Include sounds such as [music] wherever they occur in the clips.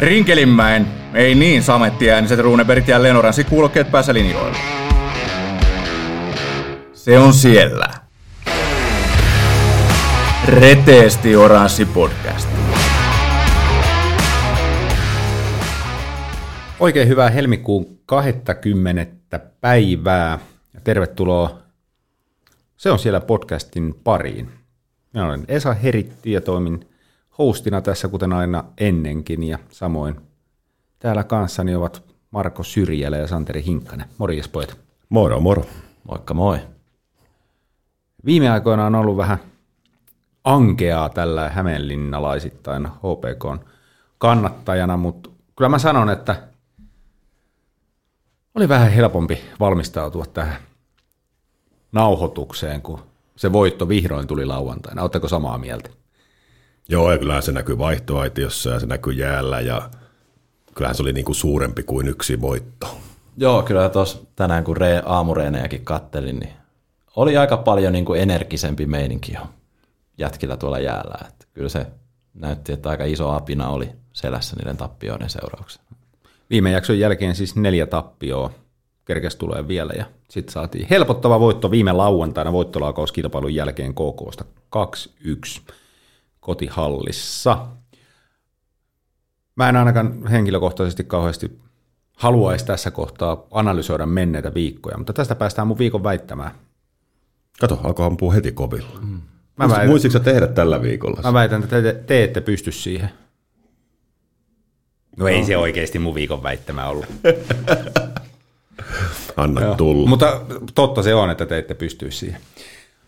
Rinkelinmäen, ei niin samettiääniset Runebergit ja Lenoransi kuulokkeet päässä linjoilla. Se on siellä. Reteesti Oranssi podcast. Oikein hyvää helmikuun 20. päivää ja tervetuloa Se on siellä podcastin pariin. Minä olen Esa Heritti ja toimin hostina tässä kuten aina ennenkin ja samoin täällä kanssani ovat Marko Syrjälä ja Santeri Hinkkanen. Morjes pojat. Moro, moro. Moikka moi. Viime aikoina on ollut vähän ankeaa tällä hämeenlinnalaisittain HPK kannattajana, mutta kyllä mä sanon, että oli vähän helpompi valmistautua tähän nauhoitukseen, kun se voitto vihdoin tuli lauantaina. Oletteko samaa mieltä? Joo, ja kyllähän se näkyy vaihtoaitiossa ja se näkyy jäällä ja kyllähän se oli niin kuin suurempi kuin yksi voitto. Joo, kyllä tuossa tänään kun ree, aamureenejäkin kattelin, niin oli aika paljon niin kuin energisempi meininki jo jätkillä tuolla jäällä. Että kyllä se näytti, että aika iso apina oli selässä niiden tappioiden seurauksena. Viime jakson jälkeen siis neljä tappioa kerkes tulee vielä ja sitten saatiin helpottava voitto viime lauantaina voittolaakauskilpailun jälkeen KKsta 2-1 kotihallissa. Mä en ainakaan henkilökohtaisesti kauheasti haluaisi tässä kohtaa analysoida menneitä viikkoja, mutta tästä päästään mun viikon väittämään. Kato, alkoi ampua heti kovilla. Mm. Mä väitän, Muistitko sä tehdä tällä viikolla? mä väitän, että te, te ette pysty siihen. No ei se oikeasti mun viikon väittämä ollut. [laughs] Anna Joo, tulla. Mutta totta se on, että te ette pysty siihen.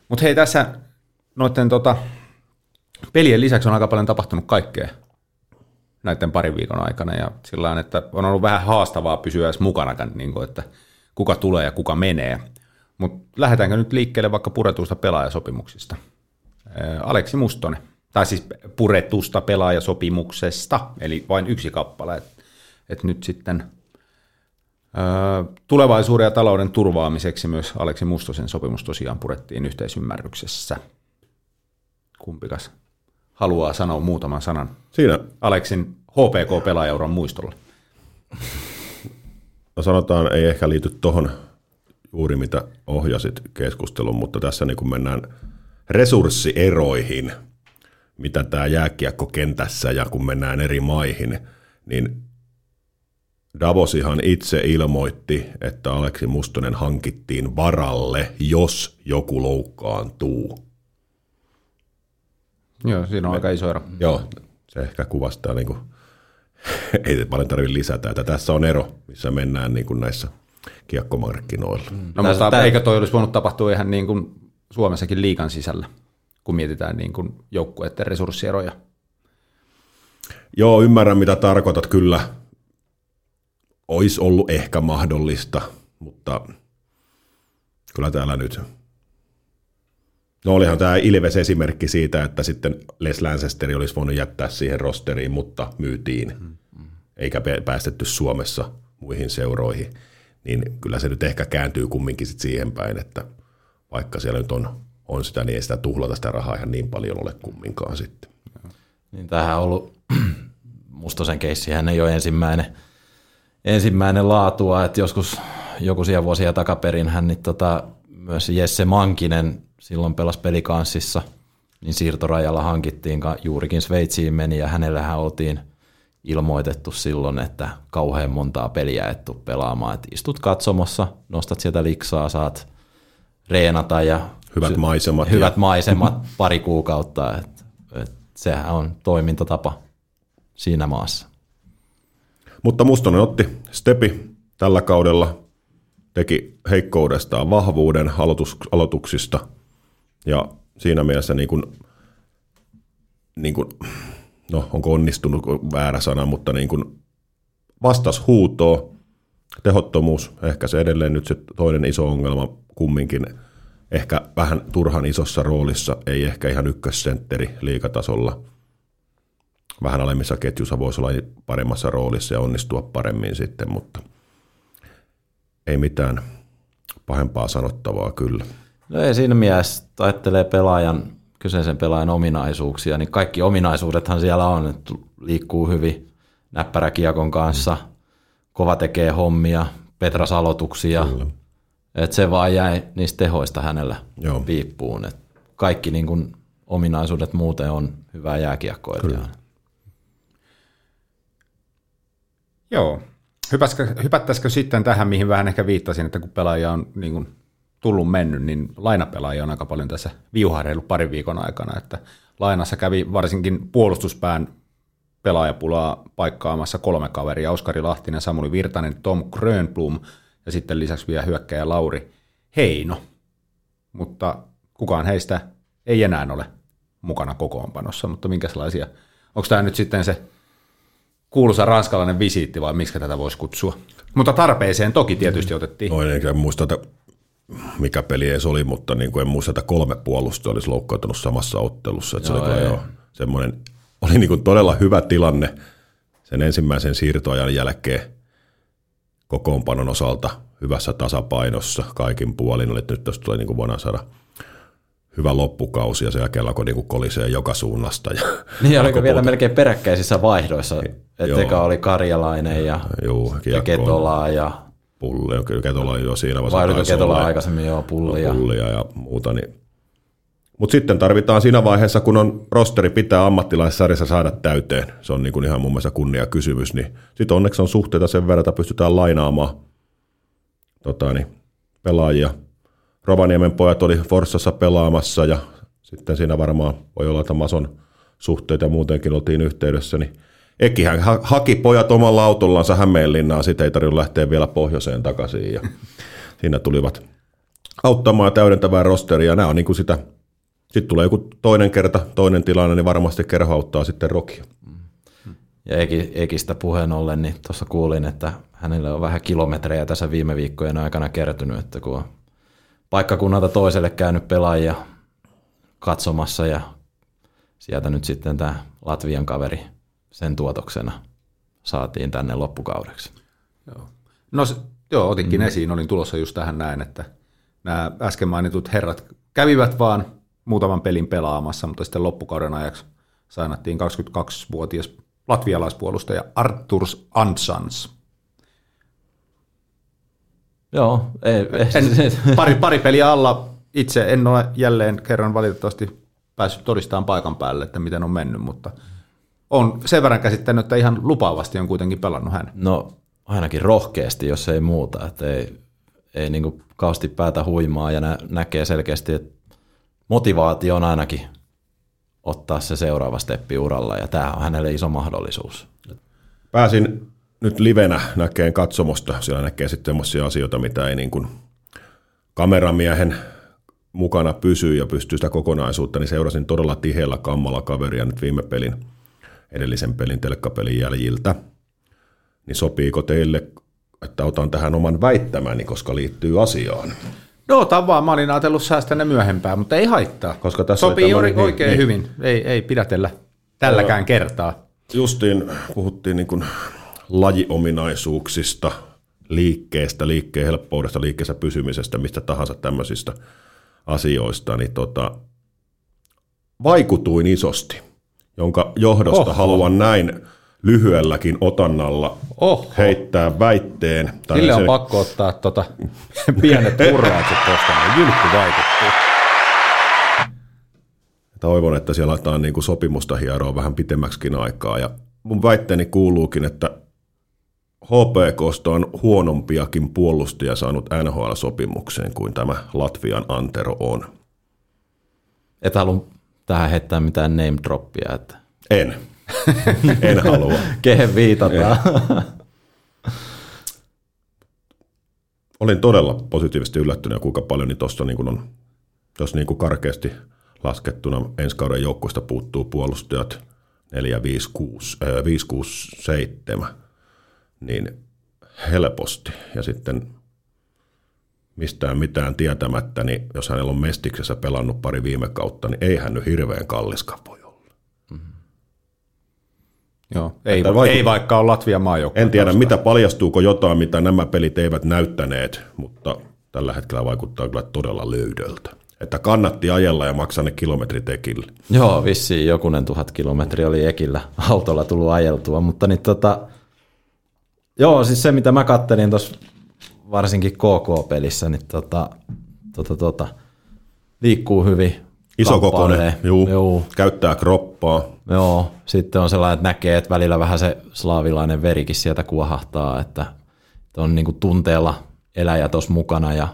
Mutta hei, tässä noiden tota, pelien lisäksi on aika paljon tapahtunut kaikkea näiden parin viikon aikana. Ja sillä että on ollut vähän haastavaa pysyä edes mukana, niin kuin, että kuka tulee ja kuka menee. Mutta lähdetäänkö nyt liikkeelle vaikka puretuista pelaajasopimuksista? Ää, Aleksi Mustonen, tai siis puretusta pelaajasopimuksesta, eli vain yksi kappale. Et, et nyt sitten Öö, Tulevaisuuden ja talouden turvaamiseksi myös Aleksi Mustosen sopimus tosiaan purettiin yhteisymmärryksessä. Kumpikas haluaa sanoa muutaman sanan Siinä Aleksin HPK-pelaajauran muistolla? no sanotaan, ei ehkä liity tuohon juuri mitä ohjasit keskustelun, mutta tässä niin kun mennään resurssieroihin, mitä tämä jääkiekko kentässä ja kun mennään eri maihin, niin Davosihan itse ilmoitti, että Aleksi Mustonen hankittiin varalle, jos joku loukkaantuu. Joo, siinä on aika iso ero. Joo, se ehkä kuvastaa, niin kuin, [laughs] ei paljon tarvitse lisätä, että tässä on ero, missä mennään niin kuin näissä kiekkomarkkinoilla. Mm. No, Tässä- mutta tää- eikö toi olisi voinut tapahtua ihan niin kuin Suomessakin liikan sisällä, kun mietitään niin kuin joukkueiden resurssieroja? Joo, ymmärrän mitä tarkoitat, kyllä olisi ollut ehkä mahdollista, mutta kyllä täällä nyt... No olihan tämä Ilves esimerkki siitä, että sitten Les Lancesteri olisi voinut jättää siihen rosteriin, mutta myytiin, eikä päästetty Suomessa muihin seuroihin. Niin kyllä se nyt ehkä kääntyy kumminkin sit siihen päin, että vaikka siellä nyt on, on sitä, niin ei sitä tuhlata sitä rahaa ihan niin paljon ole kumminkaan sitten. Niin tämähän on ollut, [clears throat] Mustosen keissihän ei ole ensimmäinen, ensimmäinen laatua, että joskus joku siellä vuosia takaperin hän niin tota, myös Jesse Mankinen silloin pelasi pelikanssissa, niin siirtorajalla hankittiin, juurikin Sveitsiin meni ja hänellähän oltiin ilmoitettu silloin, että kauhean montaa peliä et tuu pelaamaan, että istut katsomossa, nostat sieltä liksaa, saat reenata ja Hyvät maisemat. ja- hyvät maisemat [laughs] pari kuukautta. Et, et sehän on toimintatapa siinä maassa. Mutta Mustonen otti stepi tällä kaudella, teki heikkoudestaan vahvuuden aloitus, aloituksista. Ja siinä mielessä niin kuin, niin kuin, no onko onnistunut väärä sana, mutta niin kuin vastas huutoa, tehottomuus, ehkä se edelleen nyt se toinen iso ongelma kumminkin, ehkä vähän turhan isossa roolissa, ei ehkä ihan ykkössentteri liikatasolla – vähän alemmissa ketjussa voisi olla paremmassa roolissa ja onnistua paremmin sitten, mutta ei mitään pahempaa sanottavaa kyllä. No ei siinä mielessä, että ajattelee pelaajan, kyseisen pelaajan ominaisuuksia, niin kaikki ominaisuudethan siellä on, että liikkuu hyvin näppäräkiekon kanssa, kova tekee hommia, Petras aloituksia. Et se vaan jäi niistä tehoista hänellä Joo. piippuun. Et kaikki niin kun ominaisuudet muuten on hyvää jääkiekkoilijaa. Joo. Hypättäisikö sitten tähän, mihin vähän ehkä viittasin, että kun pelaajia on niin kuin tullut mennyt, niin lainapelaajia on aika paljon tässä viuhaireilu parin viikon aikana, että lainassa kävi varsinkin puolustuspään pelaajapulaa paikkaamassa kolme kaveria, Oskari Lahtinen, Samuli Virtanen, Tom Grönblom ja sitten lisäksi vielä hyökkäjä Lauri Heino. Mutta kukaan heistä ei enää ole mukana kokoonpanossa, mutta minkälaisia, onko tämä nyt sitten se kuuluisa ranskalainen visiitti vai miksi tätä voisi kutsua? Mutta tarpeeseen toki tietysti otettiin. No en muista, että mikä peli edes oli, mutta niin kuin en muista, että kolme puolusta olisi loukkaantunut samassa ottelussa. Että se Joo, oli kyllä ei. jo semmoinen, oli niin kuin todella hyvä tilanne sen ensimmäisen siirtoajan jälkeen kokoonpanon osalta hyvässä tasapainossa kaikin puolin. Oli, että nyt tästä tulee niin kuin voidaan saada hyvä loppukausi ja sen jälkeen alkoi niin kolisee joka suunnasta. Ja [laughs] Niin, oliko alkoi vielä puhuta- melkein peräkkäisissä vaihdoissa, että eka oli Karjalainen ja, Juu. Ketolaa ja Pulli, kyllä Ketola jo siinä vaiheessa vai oliko taisi Ketolaa olla. aikaisemmin jo pullia. pullia ja muuta. Niin. Mutta sitten tarvitaan siinä vaiheessa, kun on rosteri pitää ammattilaissarjassa saada täyteen. Se on niin kuin ihan mun mielestä kunnia kysymys. Niin sitten onneksi on suhteita sen verran, että pystytään lainaamaan tota, niin, pelaajia. Rovaniemen pojat oli Forssassa pelaamassa ja sitten siinä varmaan voi olla, että Mason suhteita muutenkin oltiin yhteydessä, niin Ekihän ha- haki pojat omalla autollansa Hämeenlinnaan, sitten ei tarvinnut lähteä vielä pohjoiseen takaisin. Ja siinä tulivat auttamaan täydentävää rosteria. Nämä on niin kuin sitä, sitten tulee joku toinen kerta, toinen tilanne, niin varmasti kerho auttaa sitten Rokia. Ja Eki, Ekistä puheen ollen, niin tuossa kuulin, että hänelle on vähän kilometrejä tässä viime viikkojen aikana kertynyt, että kun on paikkakunnalta toiselle käynyt pelaajia katsomassa ja sieltä nyt sitten tämä Latvian kaveri sen tuotoksena saatiin tänne loppukaudeksi. No se, joo, otinkin mm. esiin, olin tulossa just tähän näin, että nämä äsken mainitut herrat kävivät vaan muutaman pelin pelaamassa, mutta sitten loppukauden ajaksi sainattiin 22-vuotias latvialaispuolustaja Arturs Ansans. Joo, ei, ei, En, pari, pari peliä alla itse en ole jälleen kerran valitettavasti päässyt todistamaan paikan päälle, että miten on mennyt, mutta on sen verran käsittänyt, että ihan lupaavasti on kuitenkin pelannut hän. No ainakin rohkeasti, jos ei muuta. Että ei ei niin kausti päätä huimaa ja nä- näkee selkeästi, että motivaatio on ainakin ottaa se seuraava steppi uralla ja tämä on hänelle iso mahdollisuus. Pääsin nyt livenä näkeen katsomosta. Siellä näkee sitten sellaisia asioita, mitä ei niin kuin kameramiehen mukana pysyy ja pystyy sitä kokonaisuutta, niin seurasin todella tiheällä kammalla kaveria nyt viime pelin, edellisen pelin telkkapelin jäljiltä. Niin sopiiko teille, että otan tähän oman väittämäni, koska liittyy asiaan? No vaan, mä olin ajatellut säästää ne myöhempään, mutta ei haittaa. Koska tässä Sopii juuri oikein niin, hyvin, ei, ei pidätellä tälläkään kertaa. Justiin puhuttiin niin kuin lajiominaisuuksista, liikkeestä, liikkeen helppoudesta, liikkeessä pysymisestä, mistä tahansa tämmöisistä asioista, niin tota, vaikutuin isosti, jonka johdosta Oho. haluan näin lyhyelläkin otannalla Oho. heittää väitteen. tai Sille on se- pakko ottaa tota, pienet hurraukset tuosta, niin jylkky vaikuttuu. Toivon, että siellä aletaan niin kuin sopimusta hieroa vähän pitemmäksikin aikaa. Ja mun väitteeni kuuluukin, että HPKsta on huonompiakin puolustajia saanut NHL-sopimukseen kuin tämä Latvian Antero on. Et halua tähän heittää mitään name droppia, että En. en halua. [laughs] kehen viitataan. Olin todella positiivisesti yllättynyt, kuinka paljon niin tuossa niin on, jos niin kuin karkeasti laskettuna ensi kauden joukkueesta puuttuu puolustajat 4, 5, 6, äh, 5, 6, 7, niin helposti. Ja sitten mistään mitään tietämättä, niin jos hänellä on Mestiksessä pelannut pari viime kautta, niin ei hän nyt hirveän kalliskaan voi olla. Joo, ei, vaikut- ei vaikka ole Latvian maajoukkue. En tiedä, mitä paljastuuko jotain, mitä nämä pelit eivät näyttäneet, mutta tällä hetkellä vaikuttaa kyllä todella löydöltä. että kannatti ajella ja maksaa ne kilometrit ekille. Joo, vissiin jokunen tuhat kilometriä oli ekillä autolla tullut ajeltua, mutta niin tota, joo, siis se mitä mä kattelin tuossa varsinkin KK-pelissä, niin tota, tota, tota, liikkuu hyvin. Iso kokoinen, juu, Juu, käyttää kroppaa. Joo, sitten on sellainen, että näkee, että välillä vähän se slaavilainen verikin sieltä kuohahtaa, että on niinku tunteella eläjä tuossa mukana ja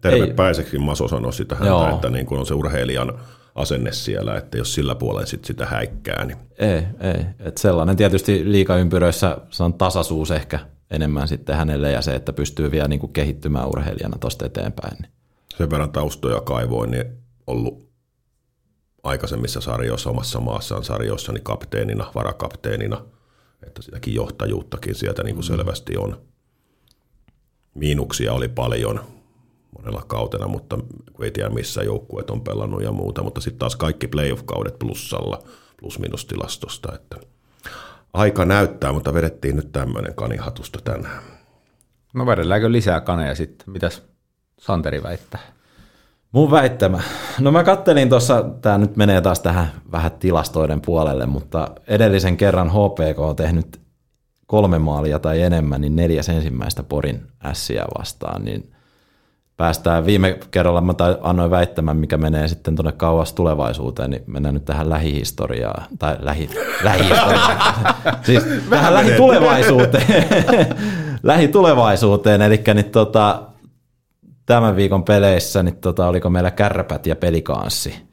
Terve Ei. Päisekin Maso sanoi sitä häntä, että niin kuin on se urheilijan asenne siellä, että jos sillä puolen sit sitä häikkää, niin ei, ei. Et sellainen tietysti liikaympyröissä se on tasaisuus ehkä enemmän sitten hänelle ja se, että pystyy vielä niinku kehittymään urheilijana tuosta eteenpäin. Niin. sen verran taustoja kaivoin, niin ollut aikaisemmissa sarjoissa, omassa maassaan sarjoissa, niin kapteenina, varakapteenina, että sitäkin johtajuuttakin sieltä niin kuin selvästi on. Miinuksia oli paljon monella kautena, mutta ei tiedä missä joukkueet on pelannut ja muuta, mutta sitten taas kaikki playoff-kaudet plussalla, plus-minus-tilastosta, että aika näyttää, mutta vedettiin nyt tämmöinen kanihatusta tänään. No vedelläänkö lisää kaneja sitten? Mitäs Santeri väittää? Mun väittämä. No mä kattelin tuossa, tämä nyt menee taas tähän vähän tilastoiden puolelle, mutta edellisen kerran HPK on tehnyt kolme maalia tai enemmän, niin neljäs ensimmäistä Porin ässiä vastaan, niin päästään viime kerralla, mä annoin väittämän, mikä menee sitten tuonne kauas tulevaisuuteen, niin mennään nyt tähän lähihistoriaan, tai lähi, [laughs] lähihistoriaan, siis tähän lähitulevaisuuteen, [laughs] lähitulevaisuuteen, eli niin tota, tämän viikon peleissä, niin tota, oliko meillä kärpät ja pelikanssi.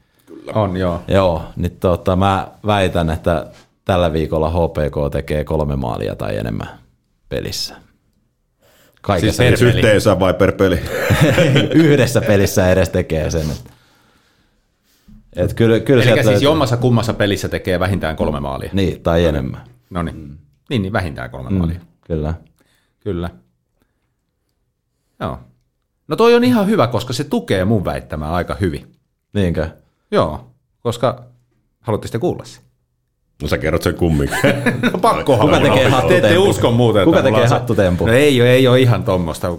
On, joo. Joo, niin tota, mä väitän, että tällä viikolla HPK tekee kolme maalia tai enemmän pelissä. Kaikessa Siis Siis yhteensä vai per peli? [laughs] yhdessä pelissä edes tekee sen. Et, kyllä, kyllä Eli siis löytyy- jommassa kummassa pelissä tekee vähintään kolme maalia. Niin, tai enemmän. No niin. Niin, niin vähintään kolme maalia. Kyllä. Kyllä. Joo. No toi on ihan hyvä, koska se tukee mun väittämää aika hyvin. Niinkö? Joo, koska haluatte sitten kuulla se. No sä kerrot sen kumminkin. [laughs] No pakkohan. Kuka tekee Te ette hattutempun? usko muuten. Kuka tekee hattutempun? No ei, ole- ei ole ihan tuommoista.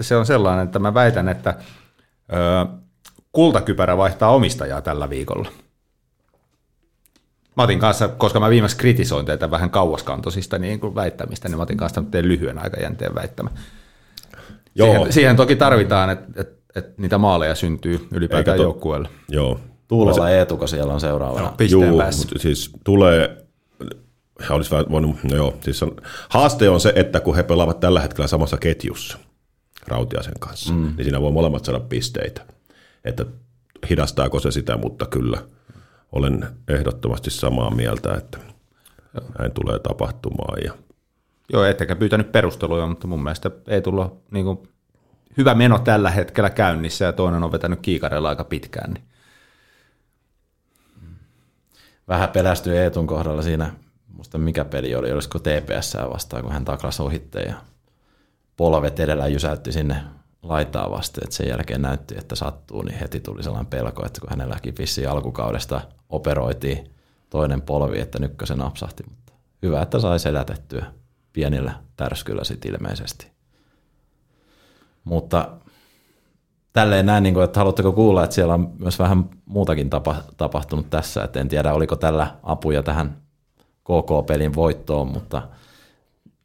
Se on sellainen, että mä väitän, että ö, kultakypärä vaihtaa omistajaa tällä viikolla. Mä otin kanssa, koska mä viimeksi kritisoin teitä vähän kauaskantoisista niin kuin väittämistä, niin mä otin kanssa teidän lyhyen aikajänteen väittämä. Joo, Siihen, siihen toki tarvitaan, että, että, että niitä maaleja syntyy ylipäätään to- joukkueelle. joo. Tuulola Eetuko siellä on seuraavana. Pisteen Juu, siis tulee, olisi vähän voinut, no joo, siis on, haaste on se, että kun he pelaavat tällä hetkellä samassa ketjussa Rautiasen kanssa, mm. niin siinä voi molemmat saada pisteitä. Että hidastaako se sitä, mutta kyllä olen ehdottomasti samaa mieltä, että näin tulee tapahtumaan. Ja Joo, ettekä pyytänyt perusteluja, mutta mun mielestä ei tulla niin kuin, hyvä meno tällä hetkellä käynnissä ja toinen on vetänyt kiikarella aika pitkään. Niin. Vähän pelästyi Eetun kohdalla siinä, muista mikä peli oli, olisiko TPS vastaan, kun hän taklasi ohitte ja polvet edellä jysäytti sinne laitaa vasten, että sen jälkeen näytti, että sattuu, niin heti tuli sellainen pelko, että kun hänelläkin vissiin alkukaudesta operoitiin toinen polvi, että nykkö se napsahti, mutta hyvä, että sai selätettyä pienillä tärskyllä sitten ilmeisesti. Mutta tälleen näin, niin kuin, että haluatteko kuulla, että siellä on myös vähän muutakin tapa, tapahtunut tässä, että en tiedä oliko tällä apuja tähän KK-pelin voittoon, mutta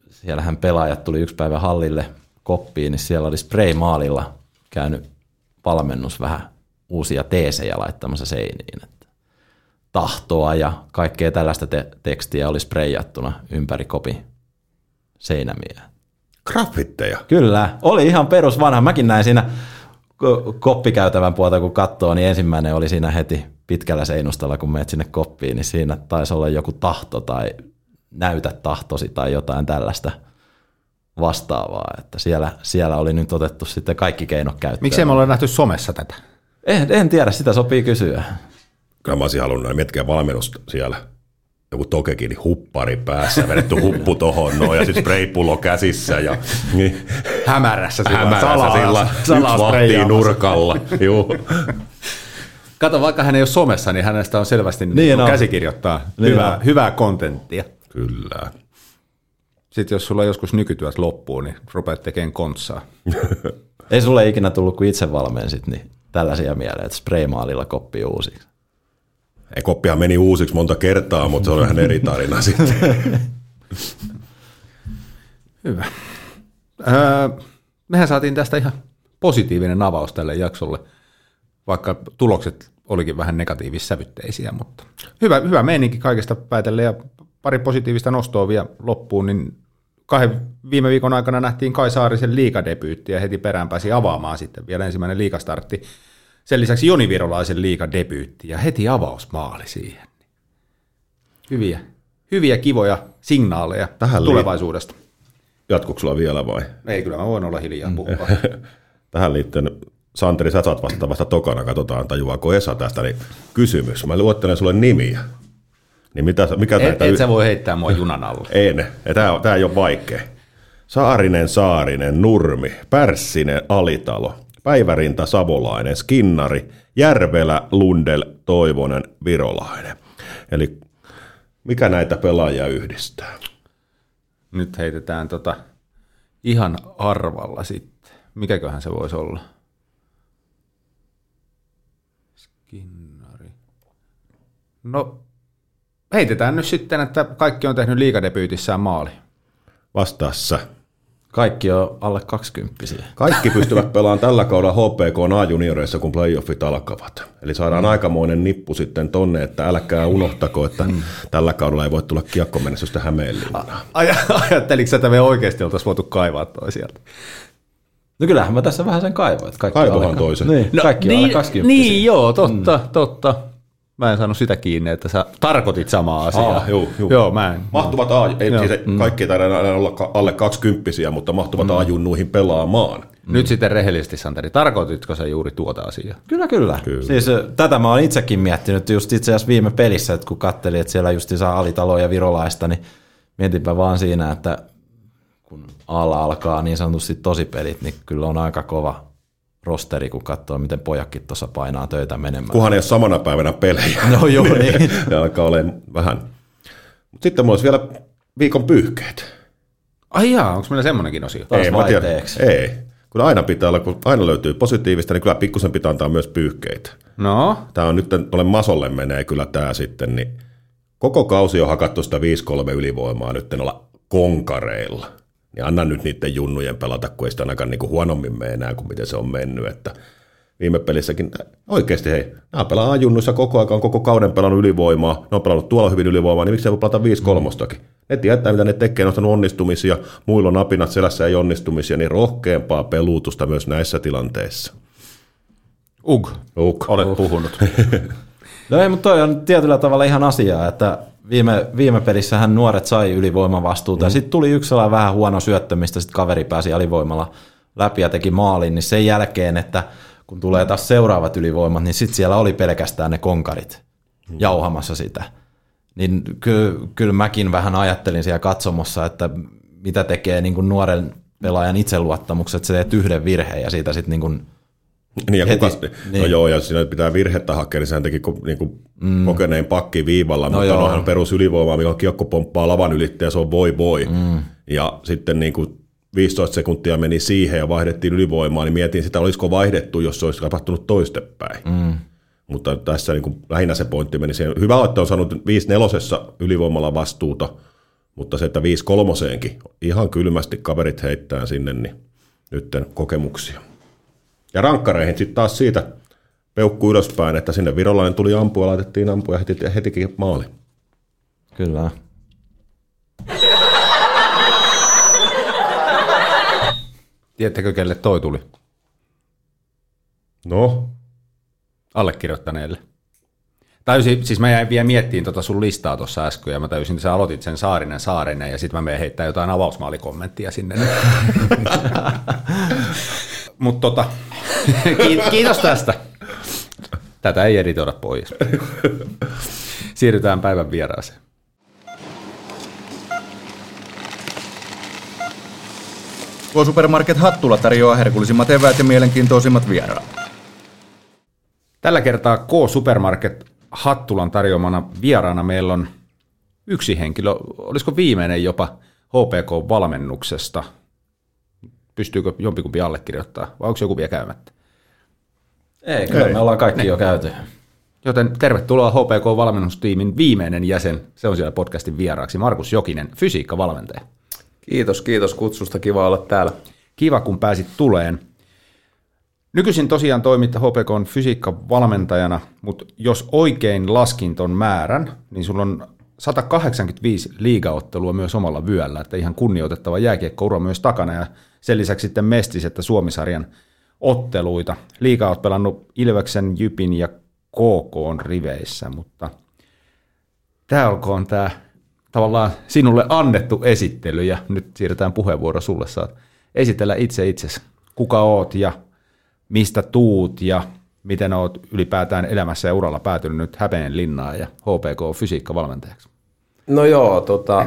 siellähän pelaajat tuli yksi päivä hallille koppiin, niin siellä oli spray-maalilla käynyt valmennus vähän uusia teesejä laittamassa seiniin, että tahtoa ja kaikkea tällaista te- tekstiä oli sprejattuna ympäri kopin seinämiä. graffitteja. Kyllä, oli ihan perus vanha. Mäkin näin siinä koppikäytävän puolta, kun katsoo, niin ensimmäinen oli siinä heti pitkällä seinustalla, kun menet sinne koppiin, niin siinä taisi olla joku tahto tai näytä tahtosi tai jotain tällaista vastaavaa, että siellä, siellä oli nyt otettu sitten kaikki keinot käyttöön. Miksei me olla nähty somessa tätä? En, en tiedä, sitä sopii kysyä. Kyllä mä olisin halunnut näin miettiä valmennusta siellä. Joku tokekin, niin huppari päässä, vedetty huppu tohon noin ja sitten spraypullo käsissä ja niin, Hämärässä sillä hämärässä salaa- sillä salaa yksi vahtii nurkalla. Juu. Kato, vaikka hän ei ole somessa, niin hänestä on selvästi niin Niin niin on. käsikirjoittaa Niin hyvää, on. hyvää kontenttia. Kyllä. Sitten jos sulla joskus nykytyöt loppuu, niin rupeat tekemään kontsaa. [laughs] Ei sulle ikinä tullut, kun itse valmensit, niin tällaisia mieleen, että spraymaalilla koppi uusiksi. Ei, koppihan meni uusiksi monta kertaa, mutta se on ihan eri tarina [laughs] sitten. Hyvä. Öö, mehän saatiin tästä ihan positiivinen avaus tälle jaksolle, vaikka tulokset olikin vähän negatiivissävytteisiä, mutta hyvä, hyvä meininki kaikesta päätellen ja pari positiivista nostoa vielä loppuun, niin kahden viime viikon aikana nähtiin Kai Saarisen liikadebyytti ja heti perään pääsi avaamaan sitten vielä ensimmäinen liikastartti. Sen lisäksi Joni Virolaisen liikadebyytti ja heti avausmaali siihen. Hyviä, hyviä kivoja signaaleja Tähän tulevaisuudesta. Jatkuuko sulla vielä vai? Ei, kyllä mä voin olla hiljaa puhua. [laughs] Tähän liittyen, Santeri, sä saat vastata vasta tokana, katsotaan tajuaako Esa tästä, niin kysymys. Mä luettelen sulle nimiä. Niin mitä, mikä et, näitä et sä voi heittää mua junan alle. [laughs] En, tämä, tämä ei ole vaikea. Saarinen, Saarinen, Nurmi, Pärssinen, Alitalo, Päivärinta, Savolainen, Skinnari, Järvelä, Lundel, Toivonen, Virolainen. Eli mikä näitä pelaajia yhdistää? Nyt heitetään tota ihan arvalla sitten. Mikäköhän se voisi olla? Skinnari. No, heitetään nyt sitten, että kaikki on tehnyt liikadebyytissään maali. Vastaa sä. Kaikki on alle 20 Kaikki pystyvät pelaamaan tällä kaudella HPK A-junioreissa, kun playoffit alkavat. Eli saadaan mm. aikamoinen nippu sitten tonne, että älkää unohtako, että mm. tällä kaudella ei voi tulla kiekkomenestystä Hämeenlinnaan. Aj- ajatteliko sä, että me oikeasti oltaisiin voitu kaivaa toi sieltä? No kyllähän mä tässä vähän sen kaivoin. että Kaikki on Kaivohan alle- toisen. Niin, no, kaikki on alle niin, 20 niin, joo, totta, mm. totta. Mä en saanut sitä kiinni, että sä tarkoitit samaa asiaa. Aa, juu, juu. Joo, mä en. Mahtuvat A, ei, Joo. siis kaikki ei taida aina olla alle 20 mutta mahtuvat mm. A-junnuihin pelaamaan. Nyt sitten rehellisesti, Santeri, tarkoititko sä juuri tuota asiaa? Kyllä, kyllä. kyllä. Siis tätä mä oon itsekin miettinyt just itse asiassa viime pelissä, että kun kattelin, että siellä just saa Alitalo ja Virolaista, niin mietinpä vaan siinä, että kun alla alkaa niin sanotusti tosipelit, niin kyllä on aika kova rosteri, kun katsoo, miten pojakki tuossa painaa töitä menemään. Kunhan ei ole samana päivänä pelejä. No joo, [laughs] niin. ne alkaa olemaan vähän. Mut sitten mulla olisi vielä viikon pyyhkeet. Ai jaa, onko meillä semmoinenkin osio? Taas ei, vaihteeksi. ei. Kun aina pitää olla, kun aina löytyy positiivista, niin kyllä pikkusen pitää antaa myös pyyhkeitä. No, Tämä on nyt, tuolle Masolle menee kyllä tämä sitten, niin koko kausi on hakattu sitä 5-3 ylivoimaa nyt olla konkareilla. Niin anna nyt niiden junnujen pelata, kun ei sitä ainakaan niin kuin huonommin mene enää kuin miten se on mennyt. Että viime pelissäkin oikeasti hei, nämä pelaa junnuissa koko ajan, on koko kauden pelannut ylivoimaa, ne on pelannut tuolla hyvin ylivoimaa, niin miksi ei voi pelata 5 kolmostakin? Ne tietää, mitä ne tekee, ne on onnistumisia, muilla on napinat selässä ei onnistumisia, niin rohkeampaa peluutusta myös näissä tilanteissa. Ug, Uk. olet puhunut. [laughs] No ei, mutta toi on tietyllä tavalla ihan asiaa, että viime, viime pelissähän nuoret sai ylivoimavastuuta mm. ja sitten tuli yksi sellainen vähän huono syöttö, mistä sitten kaveri pääsi alivoimalla läpi ja teki maalin, niin sen jälkeen, että kun tulee taas seuraavat ylivoimat, niin sitten siellä oli pelkästään ne konkarit jauhamassa sitä. Niin kyllä, kyllä mäkin vähän ajattelin siellä katsomossa, että mitä tekee niin kuin nuoren pelaajan itseluottamukset, sä teet yhden virheen ja siitä sitten niin Niin, ja Heti, kukas, niin. niin. No joo, ja siinä pitää virhettä hakea, niin sehän teki niin kuin mm. kokeneen pakki viivalla, no mutta joo. onhan perus ylivoimaa, mikä kiekko pomppaa lavan ylittäjä, ja se on voi voi. Mm. Ja sitten niin kuin 15 sekuntia meni siihen ja vaihdettiin ylivoimaa, niin mietin sitä, olisiko vaihdettu, jos se olisi tapahtunut toistepäin. Mm. Mutta tässä niin kuin lähinnä se pointti meni siihen. Hyvä, että on saanut 5 nelosessa ylivoimalla vastuuta, mutta se, että 5 kolmoseenkin ihan kylmästi kaverit heittää sinne, niin nytten kokemuksia. Ja rankkareihin sitten taas siitä peukku ylöspäin, että sinne virolainen tuli ampua, laitettiin ampua ja heti, hetikin maali. kyllä. Tiedättekö, kelle toi tuli? No, Allekirjoittaneelle. Täysin, siis mä jäin vielä miettiin tota sun listaa tuossa äsken, ja mä täysin, että sä aloitit sen Saarinen Saarinen, ja sitten mä menen heittää jotain avausmaalikommenttia sinne. [laughs] Mutta tota, [laughs] kiit- kiitos tästä. Tätä ei editoida pois. Siirrytään päivän vieraaseen. K-Supermarket Hattula tarjoaa herkullisimmat eväät ja mielenkiintoisimmat vieraat. Tällä kertaa K-Supermarket Hattulan tarjoamana vieraana meillä on yksi henkilö, olisiko viimeinen jopa HPK-valmennuksesta. Pystyykö jompikumpi allekirjoittaa vai onko joku vielä käymättä? Ei, kyllä Ei. me ollaan kaikki jo käyty. Joten tervetuloa HPK-valmennustiimin viimeinen jäsen. Se on siellä podcastin vieraaksi. Markus Jokinen, fysiikkavalmentaja. Kiitos, kiitos kutsusta. Kiva olla täällä. Kiva, kun pääsit tuleen. Nykyisin tosiaan toimit HPKn fysiikkavalmentajana, mutta jos oikein laskin ton määrän, niin sulla on 185 liigaottelua myös omalla vyöllä, että ihan kunnioitettava jääkiekkoura myös takana ja sen lisäksi sitten Mestis että Suomisarjan otteluita. Liiga oot pelannut Ilveksen, Jypin ja KK riveissä, mutta tämä olkoon tämä tavallaan sinulle annettu esittely ja nyt siirretään puheenvuoro sulle. Saat esitellä itse itsesi, kuka oot ja mistä tuut ja miten oot ylipäätään elämässä ja uralla päätynyt nyt Hämeenlinnaan ja HPK fysiikkavalmentajaksi. No joo, tota,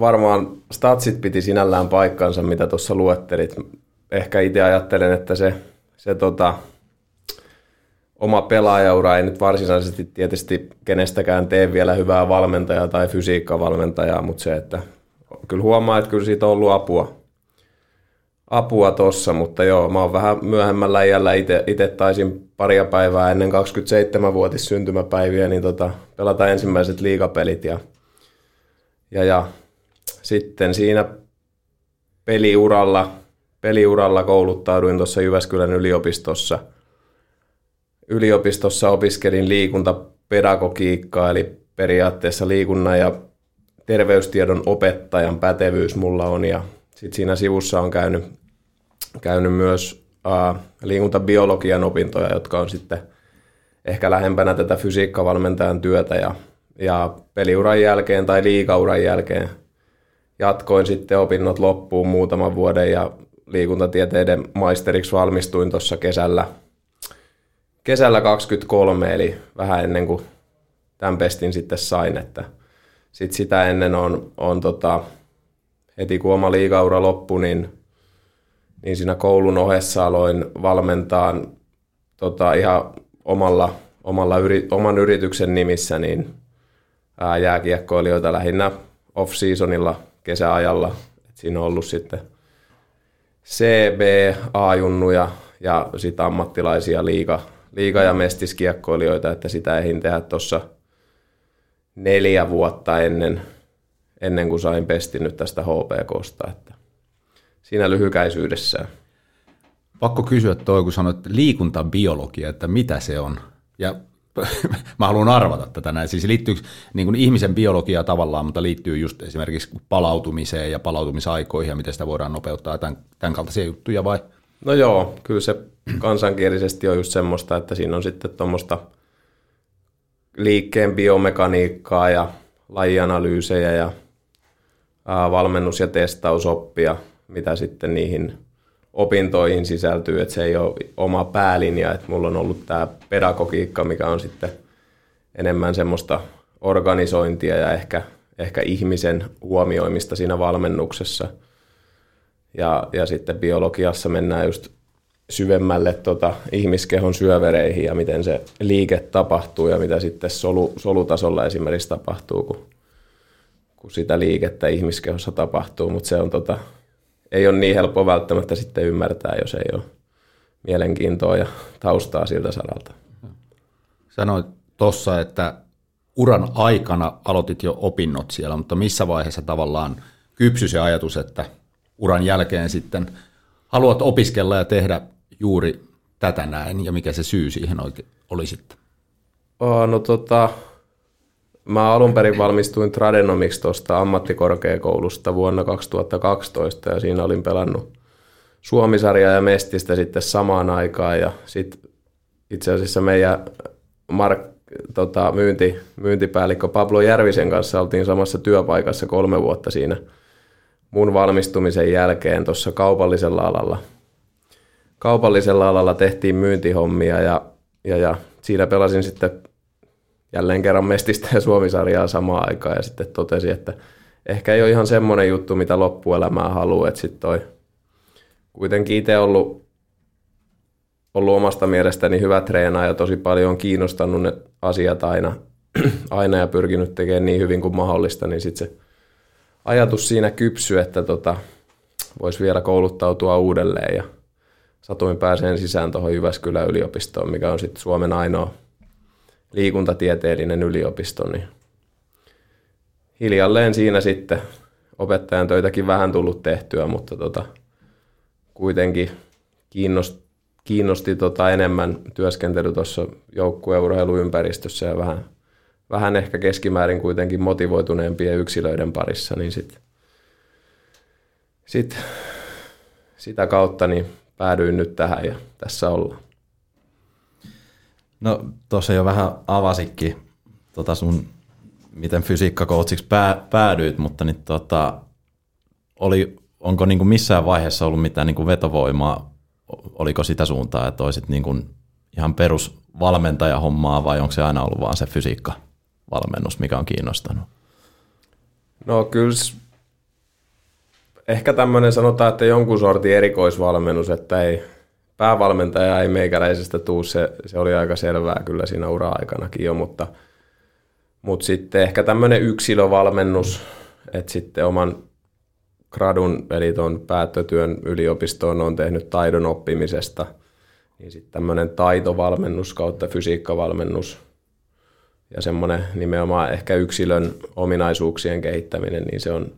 varmaan statsit piti sinällään paikkansa, mitä tuossa luettelit. Ehkä itse ajattelen, että se, se tota, oma pelaajaura ei nyt varsinaisesti tietysti kenestäkään tee vielä hyvää valmentajaa tai fysiikkavalmentajaa, mutta se, että kyllä huomaa, että kyllä siitä on ollut apua, apua tossa, mutta joo, mä oon vähän myöhemmällä iällä itse taisin paria päivää ennen 27-vuotis syntymäpäiviä, niin tota, pelata ensimmäiset liigapelit ja, ja, ja sitten siinä peliuralla, peliuralla kouluttauduin tuossa Jyväskylän yliopistossa. Yliopistossa opiskelin liikuntapedagogiikkaa, eli periaatteessa liikunnan ja terveystiedon opettajan pätevyys mulla on, ja sitten siinä sivussa on käynyt, käynyt myös uh, liikuntabiologian opintoja, jotka on sitten ehkä lähempänä tätä fysiikkavalmentajan työtä ja, ja peliuran jälkeen tai liikauran jälkeen jatkoin sitten opinnot loppuun muutaman vuoden ja liikuntatieteiden maisteriksi valmistuin tuossa kesällä, kesällä 23, eli vähän ennen kuin tämän pestin sitten sain, että sitten sitä ennen on, on tota, heti kun oma liigaura loppui, niin, niin siinä koulun ohessa aloin valmentaa tota, ihan omalla, omalla yri, oman yrityksen nimissä niin ää, jääkiekkoilijoita lähinnä off-seasonilla kesäajalla. Et siinä on ollut sitten CB, A-junnuja ja sitten ammattilaisia liiga, liiga- ja mestiskiekkoilijoita, että sitä ehdin tehdä tuossa neljä vuotta ennen, ennen kuin sain pestinyt tästä HPKsta. Että siinä lyhykäisyydessään. Pakko kysyä toi, kun sanoit liikuntabiologia, että mitä se on? Ja [laughs] mä haluan arvata tätä näin. Siis liittyy niin kuin ihmisen biologia tavallaan, mutta liittyy just esimerkiksi palautumiseen ja palautumisaikoihin ja miten sitä voidaan nopeuttaa tämän, tämän kaltaisia juttuja vai? No joo, kyllä se kansankielisesti on just semmoista, että siinä on sitten tuommoista liikkeen biomekaniikkaa ja lajianalyysejä ja valmennus- ja testausoppia, mitä sitten niihin opintoihin sisältyy, että se ei ole oma päälinja, että mulla on ollut tämä pedagogiikka, mikä on sitten enemmän semmoista organisointia ja ehkä, ehkä ihmisen huomioimista siinä valmennuksessa. Ja, ja sitten biologiassa mennään just syvemmälle tota ihmiskehon syövereihin ja miten se liike tapahtuu ja mitä sitten solu, solutasolla esimerkiksi tapahtuu, kun, kun sitä liikettä ihmiskehossa tapahtuu, mutta se on tota, ei ole niin helppo välttämättä sitten ymmärtää, jos ei ole mielenkiintoa ja taustaa siltä saralta. Sanoit tuossa, että uran aikana aloitit jo opinnot siellä, mutta missä vaiheessa tavallaan kypsy se ajatus, että uran jälkeen sitten haluat opiskella ja tehdä juuri tätä näin, ja mikä se syy siihen oikein oli sitten? Oh, no tota, mä alun perin valmistuin tradenomiksi tuosta ammattikorkeakoulusta vuonna 2012, ja siinä olin pelannut Suomisarjaa ja Mestistä sitten samaan aikaan, ja sitten itse asiassa meidän Mark, tota, myynti, myyntipäällikkö Pablo Järvisen kanssa oltiin samassa työpaikassa kolme vuotta siinä mun valmistumisen jälkeen tuossa kaupallisella alalla. Kaupallisella alalla tehtiin myyntihommia ja, ja, ja siinä pelasin sitten jälleen kerran Mestistä ja Suomisarjaa samaan aikaan ja sitten totesin, että ehkä ei ole ihan semmoinen juttu, mitä loppuelämää haluaa, että sitten toi kuitenkin itse ollut, ollut omasta mielestäni hyvä treenaaja ja tosi paljon on kiinnostanut ne asiat aina, [clears throat] aina ja pyrkinyt tekemään niin hyvin kuin mahdollista, niin sitten se ajatus siinä kypsy, että tota, voisi vielä kouluttautua uudelleen ja satuin pääseen sisään tuohon Jyväskylän yliopistoon, mikä on sitten Suomen ainoa liikuntatieteellinen yliopisto, niin hiljalleen siinä sitten opettajan töitäkin vähän tullut tehtyä, mutta tota, kuitenkin kiinnosti, kiinnosti tota enemmän työskentely tuossa joukkueurheiluympäristössä ja vähän, vähän ehkä keskimäärin kuitenkin motivoituneempien yksilöiden parissa, niin sit, sit, sitä kautta niin päädyin nyt tähän ja tässä ollaan. No tuossa jo vähän avasikin tota sun, miten fysiikkakoutsiksi pää, päädyit, mutta niin tota, oli, onko niin kuin missään vaiheessa ollut mitään niin kuin vetovoimaa, oliko sitä suuntaa, että olisit niin kuin ihan perusvalmentajahommaa vai onko se aina ollut vaan se fysiikkavalmennus, mikä on kiinnostanut? No kyllä ehkä tämmöinen sanotaan, että jonkun sortin erikoisvalmennus, että ei, päävalmentaja ei meikäläisestä tuu, se, se oli aika selvää kyllä siinä ura-aikanakin jo, mutta, mutta sitten ehkä tämmöinen yksilövalmennus, että sitten oman gradun, eli tuon päättötyön yliopistoon on tehnyt taidon oppimisesta, niin sitten tämmöinen taitovalmennus kautta fysiikkavalmennus ja semmoinen nimenomaan ehkä yksilön ominaisuuksien kehittäminen, niin se on,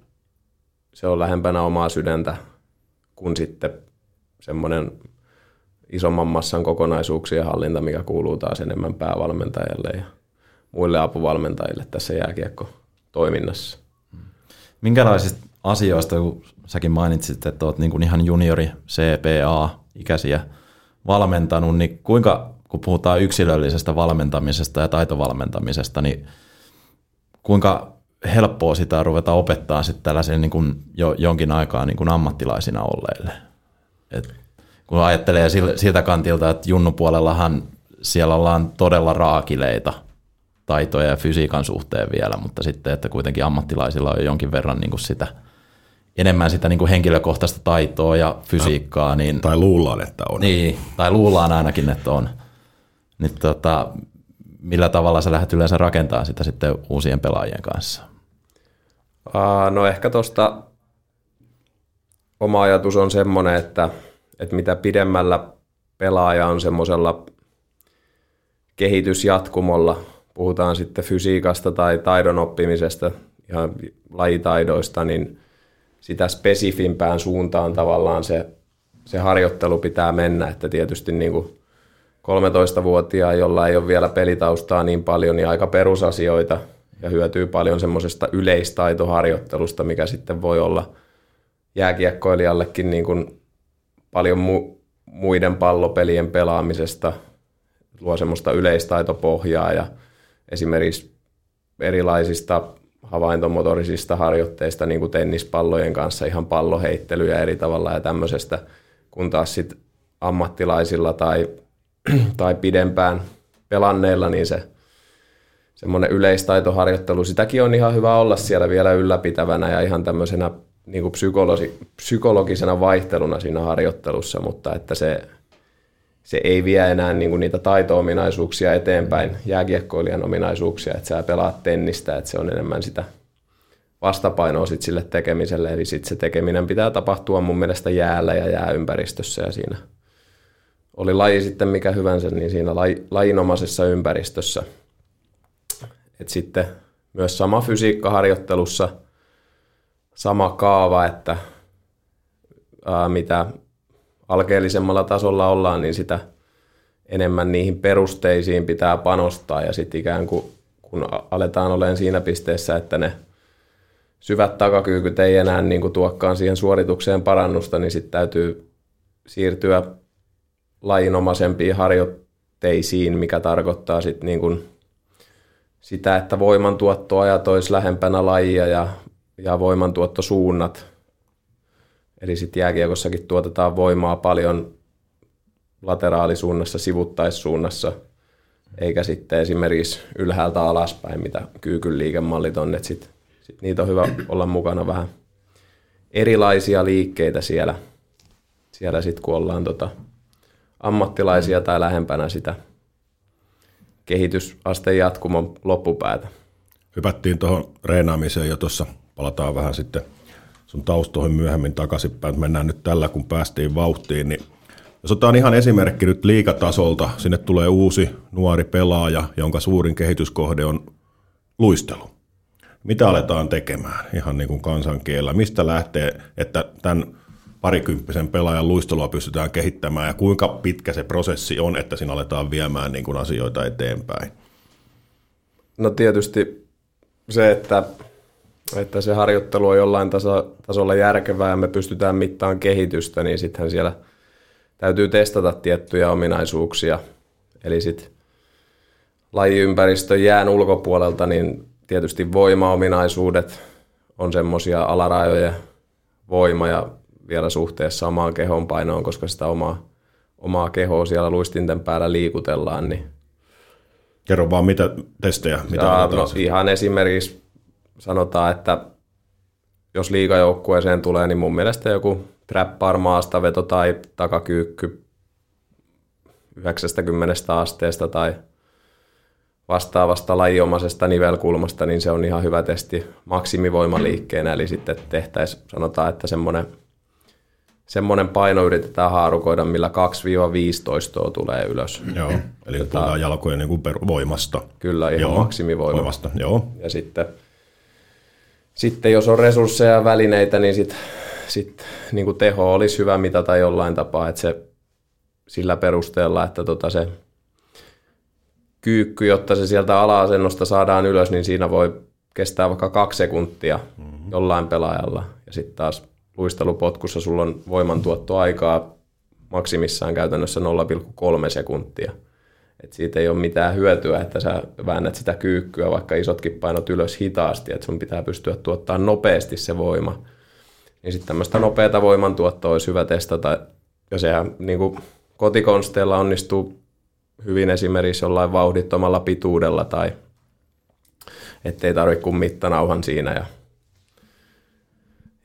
se on lähempänä omaa sydäntä kuin sitten semmoinen isomman massan kokonaisuuksien hallinta, mikä kuuluu taas enemmän päävalmentajalle ja muille apuvalmentajille tässä jääkiekko-toiminnassa. Minkälaisista asioista, kun säkin mainitsit, että olet niin kuin ihan juniori CPA-ikäisiä valmentanut, niin kuinka, kun puhutaan yksilöllisestä valmentamisesta ja taitovalmentamisesta, niin kuinka helppoa sitä ruveta opettaa sitten niin kuin jo jonkin aikaa niin kuin ammattilaisina olleille? Et kun ajattelee siltä kantilta, että junnupuolellahan siellä ollaan todella raakileita taitoja ja fysiikan suhteen vielä, mutta sitten, että kuitenkin ammattilaisilla on jonkin verran niin kuin sitä, enemmän sitä niin kuin henkilökohtaista taitoa ja fysiikkaa. Niin, tai luullaan, että on. Niin, tai luullaan ainakin, että on. Niin tota, millä tavalla sä lähdet yleensä rakentamaan sitä sitten uusien pelaajien kanssa? Uh, no ehkä tuosta oma ajatus on semmoinen, että – että mitä pidemmällä pelaaja on semmoisella kehitysjatkumolla, puhutaan sitten fysiikasta tai taidon oppimisesta, ja lajitaidoista, niin sitä spesifimpään suuntaan tavallaan se, se harjoittelu pitää mennä, että tietysti niin kuin 13-vuotiaan, jolla ei ole vielä pelitaustaa niin paljon, niin aika perusasioita ja hyötyy paljon semmoisesta yleistaitoharjoittelusta, mikä sitten voi olla jääkiekkoilijallekin niin kuin paljon mu- muiden pallopelien pelaamisesta, luo semmoista yleistaitopohjaa ja esimerkiksi erilaisista havaintomotorisista harjoitteista, niin kuin tennispallojen kanssa ihan palloheittelyä eri tavalla ja tämmöisestä, kun taas sit ammattilaisilla tai, [clears throat] tai pidempään pelanneilla, niin se semmoinen yleistaitoharjoittelu, sitäkin on ihan hyvä olla siellä vielä ylläpitävänä ja ihan tämmöisenä niin kuin psykologi, psykologisena vaihteluna siinä harjoittelussa, mutta että se, se ei vie enää niin kuin niitä taito-ominaisuuksia eteenpäin, jääkiekkoilijan ominaisuuksia, että sä pelaat tennistä, että se on enemmän sitä vastapainoa sit sille tekemiselle, eli sit se tekeminen pitää tapahtua mun mielestä jäällä ja jääympäristössä ja siinä oli laji sitten mikä hyvänsä, niin siinä laji, lajinomaisessa ympäristössä. Et sitten myös sama fysiikkaharjoittelussa – sama kaava, että ää, mitä alkeellisemmalla tasolla ollaan, niin sitä enemmän niihin perusteisiin pitää panostaa. Ja sitten ikään kuin kun aletaan olemaan siinä pisteessä, että ne syvät takakyykyt ei enää niin kuin tuokkaan siihen suoritukseen parannusta, niin sitten täytyy siirtyä lajinomaisempiin harjoitteisiin, mikä tarkoittaa sitten niin kuin sitä, että voimantuottoajat olisi lähempänä lajia ja ja voimantuottosuunnat. Eli sitten jääkiekossakin tuotetaan voimaa paljon lateraalisuunnassa, sivuttaissuunnassa, eikä sitten esimerkiksi ylhäältä alaspäin, mitä kyykyn liikemallit on. Että sit, sit niitä on hyvä olla mukana vähän erilaisia liikkeitä siellä, siellä sitten kun ollaan tota ammattilaisia tai lähempänä sitä kehitysasteen jatkumon loppupäätä. Hypättiin tuohon reenaamiseen jo tuossa palataan vähän sitten sun taustoihin myöhemmin takaisinpäin. Mennään nyt tällä, kun päästiin vauhtiin, niin Jos otetaan ihan esimerkki nyt liikatasolta, sinne tulee uusi nuori pelaaja, jonka suurin kehityskohde on luistelu. Mitä aletaan tekemään ihan niin kuin kansankielellä? Mistä lähtee, että tämän parikymppisen pelaajan luistelua pystytään kehittämään ja kuinka pitkä se prosessi on, että siinä aletaan viemään niin kuin asioita eteenpäin? No tietysti se, että, että se harjoittelu on jollain taso, tasolla järkevää ja me pystytään mittaan kehitystä, niin sittenhän siellä täytyy testata tiettyjä ominaisuuksia. Eli sitten lajiympäristön jään ulkopuolelta, niin tietysti voimaominaisuudet on semmoisia alarajoja, voima ja vielä suhteessa omaan kehon painoon, koska sitä omaa, omaa kehoa siellä luistinten päällä liikutellaan, niin Kerro vaan, mitä testejä, mitä ja, no, ihan esimerkiksi sanotaan, että jos liikajoukkueeseen tulee, niin mun mielestä joku trappar maastaveto tai takakyykky 90 asteesta tai vastaavasta lajiomaisesta nivelkulmasta, niin se on ihan hyvä testi maksimivoimaliikkeenä, eli sitten tehtäisiin, sanotaan, että semmoinen semmoinen paino yritetään haarukoida, millä 2-15 tulee ylös. Joo, eli Tätä, puhutaan jalkojen niin kuin voimasta. Kyllä, ihan joo, maksimivoimasta. joo. Ja sitten, sitten jos on resursseja ja välineitä, niin sit, sit, niin kuin teho olisi hyvä mitata jollain tapaa, että se sillä perusteella, että tota se kyykky, jotta se sieltä ala-asennosta saadaan ylös, niin siinä voi kestää vaikka kaksi sekuntia mm-hmm. jollain pelaajalla. Ja sitten taas luistelupotkussa sulla on voimantuottoaikaa maksimissaan käytännössä 0,3 sekuntia. Et siitä ei ole mitään hyötyä, että sä väännät sitä kyykkyä, vaikka isotkin painot ylös hitaasti, että sun pitää pystyä tuottaa nopeasti se voima. Niin sitten tämmöistä nopeata voimantuottoa olisi hyvä testata, ja sehän niin kuin kotikonsteilla onnistuu hyvin esimerkiksi jollain vauhdittomalla pituudella tai ettei tarvitse kuin mittanauhan siinä ja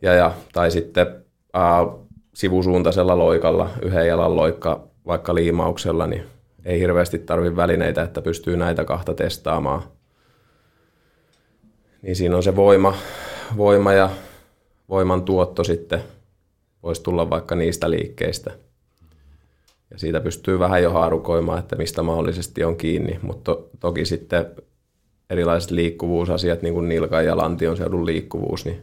ja, ja, tai sitten ää, sivusuuntaisella loikalla, yhden jalan loikka vaikka liimauksella, niin ei hirveästi tarvi välineitä, että pystyy näitä kahta testaamaan. Niin siinä on se voima, voima ja voiman tuotto sitten voisi tulla vaikka niistä liikkeistä. Ja siitä pystyy vähän jo haarukoimaan, että mistä mahdollisesti on kiinni, mutta to, toki sitten erilaiset liikkuvuusasiat, niin kuin nilkan ja lantion seudun liikkuvuus, niin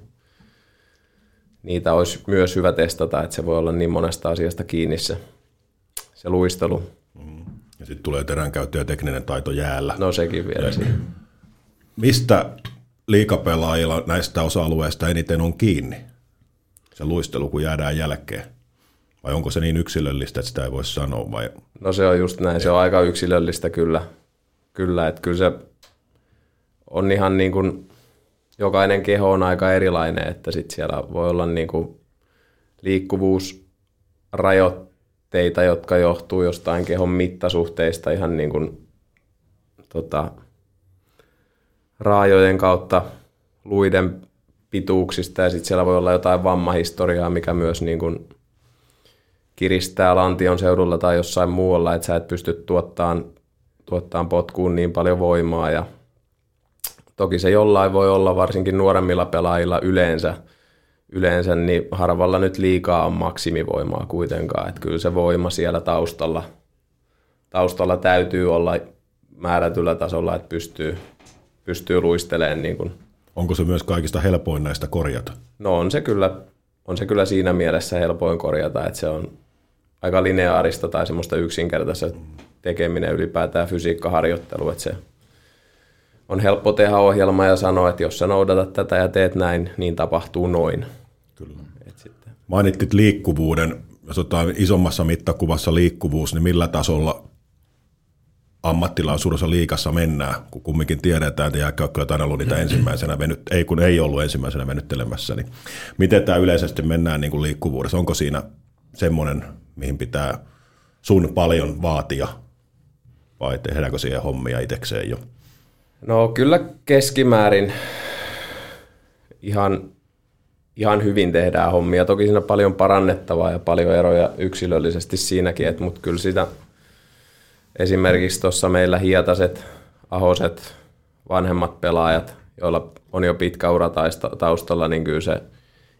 niitä olisi myös hyvä testata, että se voi olla niin monesta asiasta kiinni se, se luistelu. Ja sitten tulee teränkäyttö ja tekninen taito jäällä. No sekin vielä siinä. Mistä liikapelaajilla näistä osa-alueista eniten on kiinni? Se luistelu, kun jäädään jälkeen. Vai onko se niin yksilöllistä, että sitä ei voi sanoa? Vai? No se on just näin, se on aika yksilöllistä kyllä. Kyllä, että kyllä se on ihan niin kuin jokainen keho on aika erilainen, että sit siellä voi olla niinku liikkuvuusrajoitteita, jotka johtuu jostain kehon mittasuhteista ihan niin kuin, tota, raajojen kautta, luiden pituuksista. Ja sitten siellä voi olla jotain vammahistoriaa, mikä myös niin kuin kiristää lantion seudulla tai jossain muualla, että sä et pysty tuottamaan, tuottamaan potkuun niin paljon voimaa. Ja Toki se jollain voi olla, varsinkin nuoremmilla pelaajilla yleensä, yleensä niin harvalla nyt liikaa on maksimivoimaa kuitenkaan. Että kyllä se voima siellä taustalla, taustalla täytyy olla määrätyllä tasolla, että pystyy, pystyy luistelemaan. Niin kuin. Onko se myös kaikista helpoin näistä korjata? No on se kyllä, on se kyllä siinä mielessä helpoin korjata, että se on aika lineaarista tai semmoista yksinkertaista tekeminen ylipäätään fysiikkaharjoittelu, että se on helppo tehdä ohjelma ja sanoa, että jos sä noudatat tätä ja teet näin, niin tapahtuu noin. Kyllä. Et sitten. Mainittit liikkuvuuden, jos otetaan isommassa mittakuvassa liikkuvuus, niin millä ammattilaisuudessa liikassa mennään, kun kumminkin tiedetään, että kyllä aina ollut niitä ensimmäisenä venyt, ei kun ei ollut ensimmäisenä venyttelemässä, niin miten tämä yleisesti mennään niin kuin liikkuvuudessa? Onko siinä semmoinen, mihin pitää sun paljon vaatia, vai tehdäänkö siihen hommia itsekseen jo? No kyllä keskimäärin ihan, ihan hyvin tehdään hommia. Toki siinä on paljon parannettavaa ja paljon eroja yksilöllisesti siinäkin, että, mutta kyllä sitä esimerkiksi tuossa meillä hietaset, ahoset, vanhemmat pelaajat, joilla on jo pitkä ura taustalla, niin kyllä se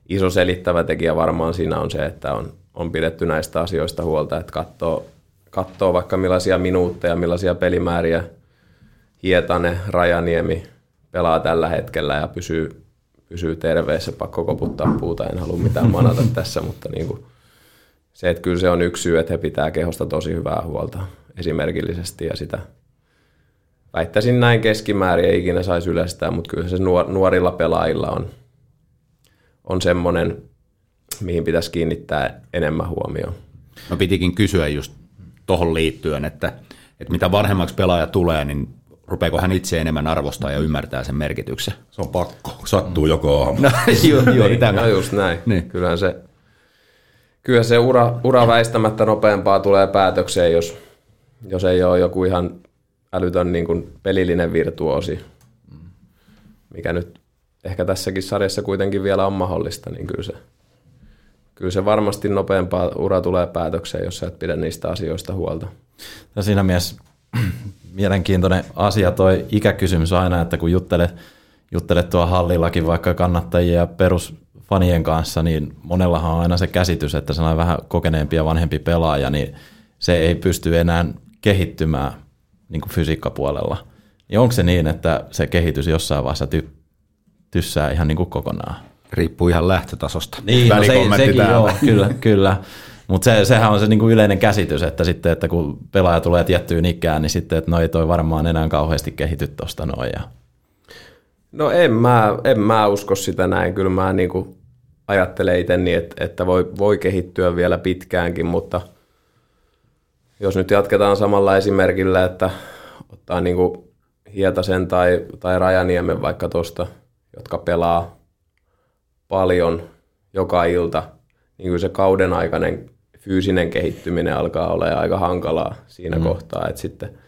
iso selittävä tekijä varmaan siinä on se, että on, on pidetty näistä asioista huolta, että katsoo, katsoo vaikka millaisia minuutteja, millaisia pelimääriä Hietanen, Rajaniemi pelaa tällä hetkellä ja pysyy, pysyy terveessä. Pakko koputtaa puuta, en halua mitään manata tässä, mutta niin kuin se, että kyllä se on yksi syy, että he pitää kehosta tosi hyvää huolta esimerkillisesti ja sitä väittäisin näin keskimäärin, ei ikinä saisi yleistää, mutta kyllä se nuorilla pelaajilla on, on semmoinen, mihin pitäisi kiinnittää enemmän huomioon. No pitikin kysyä just tuohon liittyen, että, että mitä vanhemmaksi pelaaja tulee, niin rupeeko hän itse enemmän arvostaa ja ymmärtää sen merkityksen? Se on pakko, sattuu joko aamu. No, [laughs] joo, joo, niin, no just näin. Niin. Kyllähän se, kyllä se ura, ura väistämättä nopeampaa tulee päätökseen, jos, jos ei ole joku ihan älytön niin kuin pelillinen virtuosi, mikä nyt ehkä tässäkin sarjassa kuitenkin vielä on mahdollista, niin kyllä se, kyllä se varmasti nopeampaa ura tulee päätökseen, jos sä et pidä niistä asioista huolta. Ja siinä mielessä mielenkiintoinen asia toi ikäkysymys aina, että kun juttelet, juttelet tuo hallillakin vaikka kannattajia ja perusfanien kanssa, niin monellahan on aina se käsitys, että sellainen vähän kokeneempi ja vanhempi pelaaja, niin se ei pysty enää kehittymään niin kuin fysiikkapuolella. Niin onko se niin, että se kehitys jossain vaiheessa ty- tyssää ihan niin kuin kokonaan? Riippuu ihan lähtötasosta. Niin, no se, sekin joo, kyllä, kyllä. Mutta se, sehän on se niinku yleinen käsitys, että sitten, että kun pelaaja tulee tiettyyn ikään, niin sitten, että no ei toi varmaan enää kauheasti kehity tuosta noin. Ja... No en mä, en mä usko sitä näin. Kyllä mä niinku ajattelen itse niin, että, että voi, voi kehittyä vielä pitkäänkin, mutta jos nyt jatketaan samalla esimerkillä, että ottaa niinku Hietasen tai, tai Rajaniemen vaikka tuosta, jotka pelaa paljon joka ilta, niin kyllä se kauden aikainen fyysinen kehittyminen alkaa olla aika hankalaa siinä mm. kohtaa, että sitten,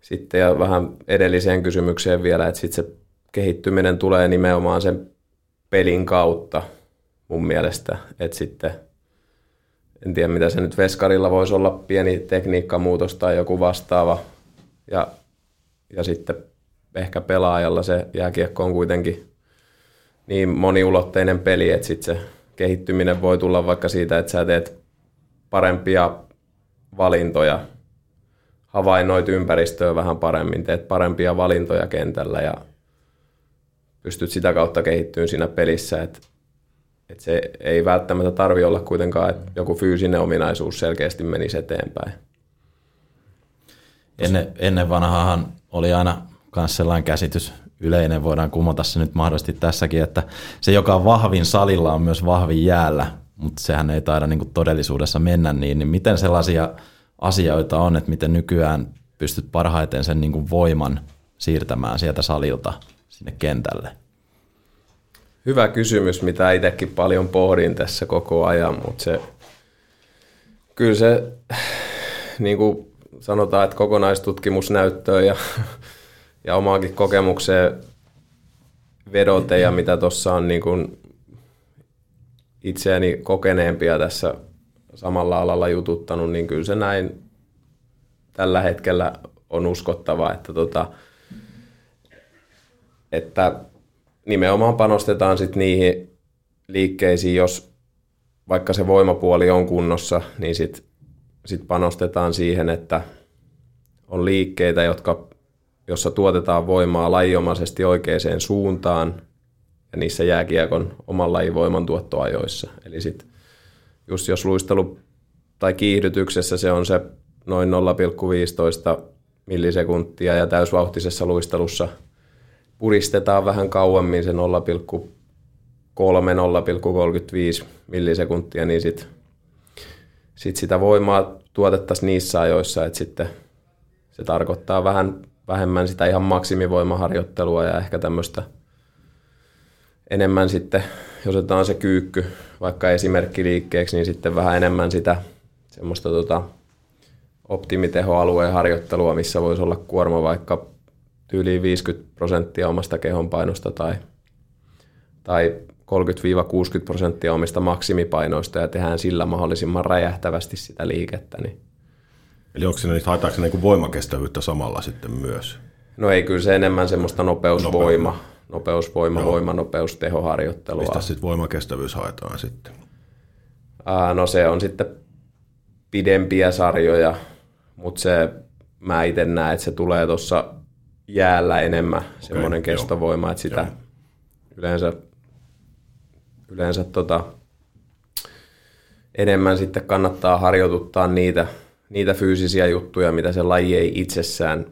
sitten ja vähän edelliseen kysymykseen vielä, että sitten se kehittyminen tulee nimenomaan sen pelin kautta mun mielestä, että sitten en tiedä mitä se nyt Veskarilla voisi olla, pieni tekniikkamuutos tai joku vastaava ja, ja sitten ehkä pelaajalla se jääkiekko on kuitenkin niin moniulotteinen peli, että sitten se kehittyminen voi tulla vaikka siitä, että sä teet parempia valintoja, havainnoit ympäristöä vähän paremmin, teet parempia valintoja kentällä ja pystyt sitä kautta kehittymään siinä pelissä, että et se ei välttämättä tarvi olla kuitenkaan, että joku fyysinen ominaisuus selkeästi menisi eteenpäin. Ennen, ennen vanhaahan oli aina myös sellainen käsitys, yleinen, voidaan kumota se nyt mahdollisesti tässäkin, että se, joka on vahvin salilla, on myös vahvin jäällä, mutta sehän ei taida niin todellisuudessa mennä niin, niin miten sellaisia asioita on, että miten nykyään pystyt parhaiten sen niin voiman siirtämään sieltä salilta sinne kentälle? Hyvä kysymys, mitä itsekin paljon pohdin tässä koko ajan, mutta se, kyllä se, niin kuin sanotaan, että kokonaistutkimusnäyttöä ja ja omaakin kokemukseen vedote ja mitä tuossa on niin kuin itseäni kokeneempia tässä samalla alalla jututtanut, niin kyllä se näin tällä hetkellä on uskottava, että, tota, että nimenomaan panostetaan sit niihin liikkeisiin, jos vaikka se voimapuoli on kunnossa, niin sitten sit panostetaan siihen, että on liikkeitä, jotka jossa tuotetaan voimaa lajiomaisesti oikeaan suuntaan ja niissä jääkiekon oman lajin voimantuottoajoissa. Eli sit just jos luistelu tai kiihdytyksessä se on se noin 0,15 millisekuntia ja täysvauhtisessa luistelussa puristetaan vähän kauemmin se 0,3 0,35 millisekuntia, niin sit, sit sitä voimaa tuotettaisiin niissä ajoissa, että sitten se tarkoittaa vähän vähemmän sitä ihan maksimivoimaharjoittelua ja ehkä tämmöistä enemmän sitten, jos otetaan se kyykky vaikka esimerkkiliikkeeksi, niin sitten vähän enemmän sitä semmoista tota, optimitehoalueen harjoittelua, missä voisi olla kuorma vaikka tyyliin 50 prosenttia omasta kehonpainosta tai, tai 30-60 prosenttia omista maksimipainoista ja tehdään sillä mahdollisimman räjähtävästi sitä liikettä, niin Eli onko siinä, haetaanko niin voimakestävyyttä samalla sitten myös? No ei, kyllä se enemmän semmoista nopeusvoima, Nopeus. nopeusvoima, Joo. voima, nopeus, tehoharjoittelua. Mistä sitten voimakestävyys haetaan sitten? Ää, no se on sitten pidempiä sarjoja, mutta se mä itse näen, että se tulee tuossa jäällä enemmän okay, semmoinen kestovoima, että sitä joo. yleensä, yleensä tota, enemmän sitten kannattaa harjoituttaa niitä, niitä fyysisiä juttuja, mitä se laji ei itsessään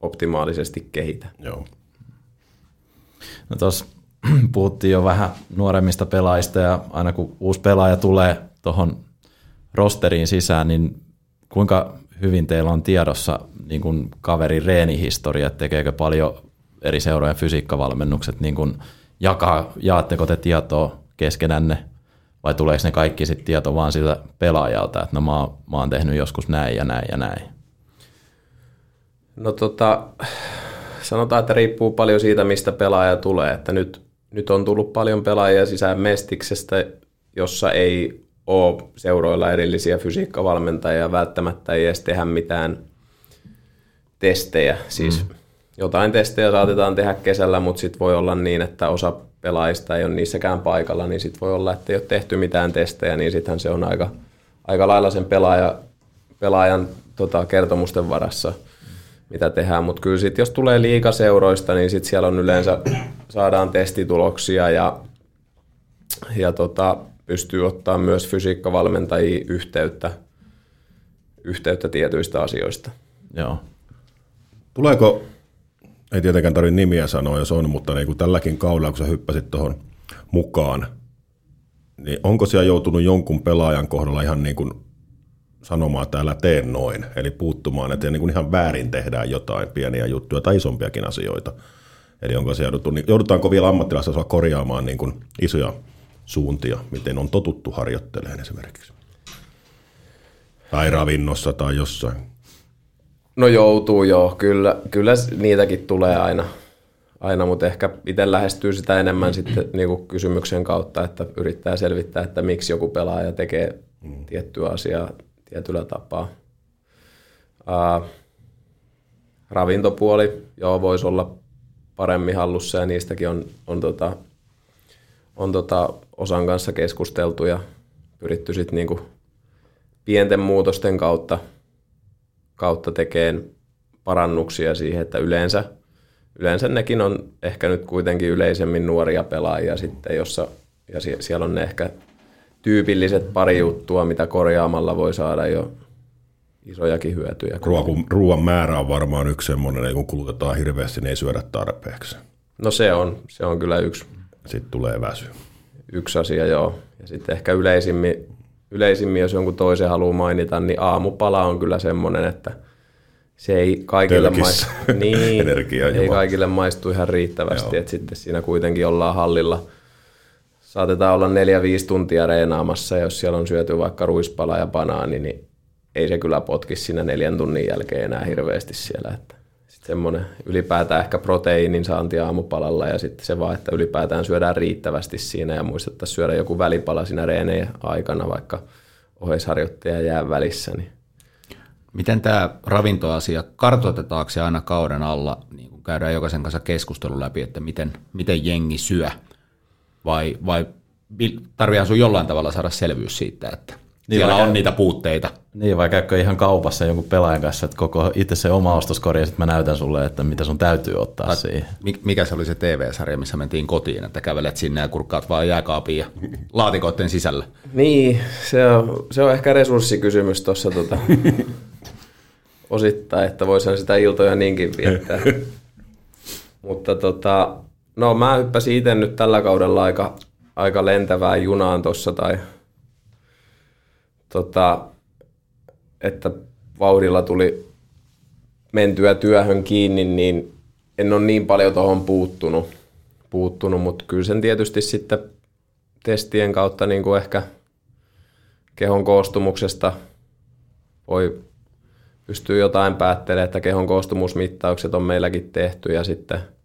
optimaalisesti kehitä. Joo. No tuossa [clears throat] puhuttiin jo vähän nuoremmista pelaajista ja aina kun uusi pelaaja tulee tuohon rosteriin sisään, niin kuinka hyvin teillä on tiedossa niin kuin kaverin reenihistoria, tekeekö paljon eri seurojen fysiikkavalmennukset, niin kuin jakaa, jaatteko te tietoa keskenänne vai tuleeko ne kaikki sitten tieto vaan siltä pelaajalta, että no mä, oon, mä oon tehnyt joskus näin ja näin ja näin? No tota, sanotaan, että riippuu paljon siitä, mistä pelaaja tulee. Että nyt, nyt on tullut paljon pelaajia sisään Mestiksestä, jossa ei ole seuroilla erillisiä fysiikkavalmentajia, välttämättä ei edes tehdä mitään testejä. Siis mm. jotain testejä saatetaan tehdä kesällä, mutta sitten voi olla niin, että osa pelaajista ei ole niissäkään paikalla, niin sitten voi olla, että ei ole tehty mitään testejä, niin sittenhän se on aika, aika lailla sen pelaaja, pelaajan tota, kertomusten varassa, mitä tehdään. Mutta kyllä sitten jos tulee liikaseuroista, niin sitten siellä on yleensä, saadaan testituloksia ja, ja tota, pystyy ottaa myös fysiikkavalmentajia yhteyttä, yhteyttä tietyistä asioista. Joo. Tuleeko, ei tietenkään tarvitse nimiä sanoa, jos on, mutta niin kuin tälläkin kaudella, kun sä hyppäsit tuohon mukaan, niin onko siellä joutunut jonkun pelaajan kohdalla ihan niin kuin sanomaan, että älä tee noin, eli puuttumaan, että niin kuin ihan väärin tehdään jotain pieniä juttuja tai isompiakin asioita. Eli onko se jouduttu, niin joudutaanko vielä ammattilaisella korjaamaan niin kuin isoja suuntia, miten on totuttu harjoittelemaan esimerkiksi? Tai ravinnossa tai jossain. No joutuu joo, kyllä, kyllä niitäkin tulee aina, aina mutta ehkä itse lähestyy sitä enemmän sitten niin kuin kysymyksen kautta, että yrittää selvittää, että miksi joku pelaaja tekee mm. tiettyä asiaa tietyllä tapaa. Uh, ravintopuoli, joo, voisi olla paremmin hallussa ja niistäkin on, on, tota, on tota osan kanssa keskusteltu ja pyritty sitten niinku pienten muutosten kautta, kautta tekemään parannuksia siihen, että yleensä, yleensä nekin on ehkä nyt kuitenkin yleisemmin nuoria pelaajia sitten, jossa, ja siellä on ne ehkä tyypilliset pari juttua, mitä korjaamalla voi saada jo isojakin hyötyjä. Ruoan, ruoan määrä on varmaan yksi semmoinen, kun kulutetaan hirveästi, niin ei syödä tarpeeksi. No se on, se on kyllä yksi. Sitten tulee väsy. Yksi asia, joo. Ja sitten ehkä yleisimmin, yleisimmin, jos jonkun toisen haluaa mainita, niin aamupala on kyllä semmoinen, että se ei kaikille, maistu, [laughs] niin, ei kaikille maistu ihan riittävästi, että sitten siinä kuitenkin ollaan hallilla – saatetaan olla neljä, viisi tuntia reenaamassa, ja jos siellä on syöty vaikka ruispala ja banaani, niin ei se kyllä potki siinä neljän tunnin jälkeen enää hirveästi siellä. Että semmoinen ylipäätään ehkä proteiinin saanti aamupalalla ja sitten se vaan, että ylipäätään syödään riittävästi siinä ja muistettaisiin syödä joku välipala siinä reeneen aikana, vaikka oheisharjoittaja jää välissä. Niin. Miten tämä ravintoasia, kartoitetaanko se aina kauden alla, niin kun käydään jokaisen kanssa keskustelu läpi, että miten, miten jengi syö? vai, vai tarvitaan sun jollain tavalla saada selvyys siitä, että niin siellä on niitä puutteita. Niin, vai käykö ihan kaupassa jonkun pelaajan kanssa, että koko itse se oma ostoskori, ja sitten mä näytän sulle, että mitä sun täytyy ottaa At, siihen. Mikä se oli se TV-sarja, missä mentiin kotiin, että kävelet sinne ja kurkkaat vaan jääkaapiin ja [laughs] laatikoiden sisällä? Niin, se on, se on ehkä resurssikysymys tuossa tota, [laughs] osittain, että voisihan sitä iltoja niinkin viettää. [laughs] Mutta tota, No mä hyppäsin itse nyt tällä kaudella aika, aika lentävään junaan tuossa tai tota, että vauhdilla tuli mentyä työhön kiinni, niin en ole niin paljon tuohon puuttunut, puuttunut mutta kyllä sen tietysti sitten testien kautta niin kuin ehkä kehon koostumuksesta voi pystyy jotain päättelemään, että kehon koostumusmittaukset on meilläkin tehty ja sitten –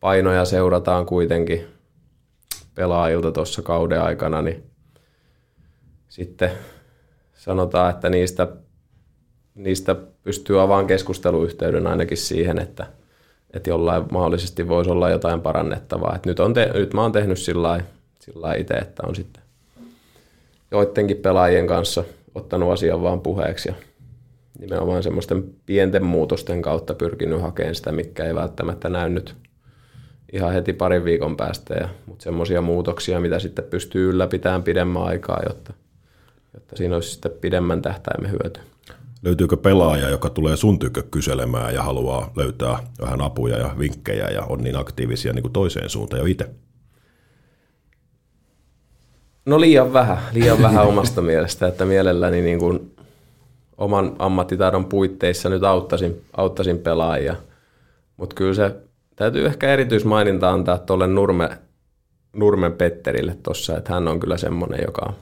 painoja seurataan kuitenkin pelaajilta tuossa kauden aikana, niin sitten sanotaan, että niistä, niistä pystyy avaamaan keskusteluyhteyden ainakin siihen, että, että jollain mahdollisesti voisi olla jotain parannettavaa. Et nyt, on te, nyt mä oon tehnyt sillä lailla itse, että on sitten joidenkin pelaajien kanssa ottanut asian vaan puheeksi ja nimenomaan semmoisten pienten muutosten kautta pyrkinyt hakemaan sitä, mikä ei välttämättä näy nyt ihan heti parin viikon päästä, ja, mutta semmoisia muutoksia, mitä sitten pystyy ylläpitämään pidemmän aikaa, jotta, jotta siinä olisi sitten pidemmän tähtäimen hyöty. Löytyykö pelaaja, joka tulee sun tykö kyselemään ja haluaa löytää vähän apuja ja vinkkejä ja on niin aktiivisia niin kuin toiseen suuntaan jo itse? No liian vähän, liian vähän omasta mielestä, että mielelläni niin kuin oman ammattitaidon puitteissa nyt auttaisin, auttaisin pelaajia. Mutta kyllä se täytyy ehkä erityismaininta antaa tuolle Nurme, Nurmen Petterille tuossa, että hän on kyllä semmoinen, joka on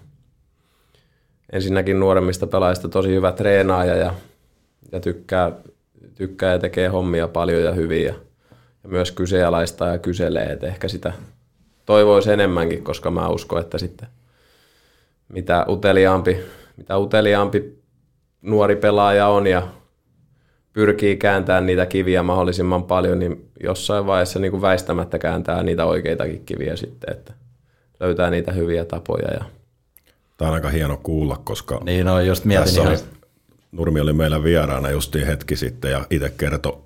ensinnäkin nuoremmista pelaajista tosi hyvä treenaaja ja, ja tykkää, tykkää ja tekee hommia paljon ja hyvin ja, ja myös kyseenalaistaa ja kyselee, että ehkä sitä toivoisi enemmänkin, koska mä uskon, että sitten mitä uteliaampi, mitä uteliaampi nuori pelaaja on ja pyrkii kääntämään niitä kiviä mahdollisimman paljon, niin jossain vaiheessa niin kuin väistämättä kääntää niitä oikeitakin kiviä sitten, että löytää niitä hyviä tapoja. Ja... Tämä on aika hieno kuulla, koska niin, no, just mietin tässä ihan... oli, Nurmi oli meillä vieraana justiin hetki sitten ja itse kertoi,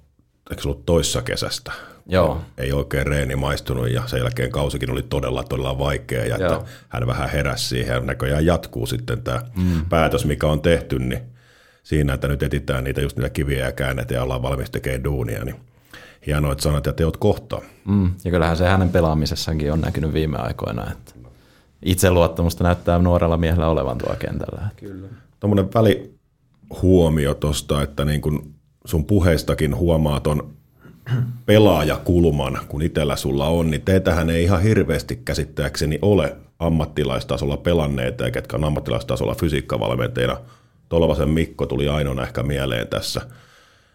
eikö ollut toissa kesästä, Joo. ei oikein reeni maistunut ja sen jälkeen kausikin oli todella todella vaikea ja että hän vähän heräsi siihen ja näköjään jatkuu sitten tämä mm. päätös, mikä on tehty, niin siinä, että nyt etitään niitä just niitä kiviä ja käännetään ja ollaan valmis tekemään duunia, niin hienoa, että sanat ja teot kohtaa. Mm, ja kyllähän se hänen pelaamisessakin on näkynyt viime aikoina, että itseluottamusta näyttää nuorella miehellä olevan tuolla kentällä. Kyllä. Tuommoinen välihuomio tuosta, että niin kun sun puheistakin huomaa ton pelaajakulman, kun itsellä sulla on, niin teitähän ei ihan hirveästi käsittääkseni ole ammattilaistasolla pelanneita, ja ketkä on ammattilaistasolla fysiikkavalmentajina. Tolvasen Mikko tuli ainoana ehkä mieleen tässä.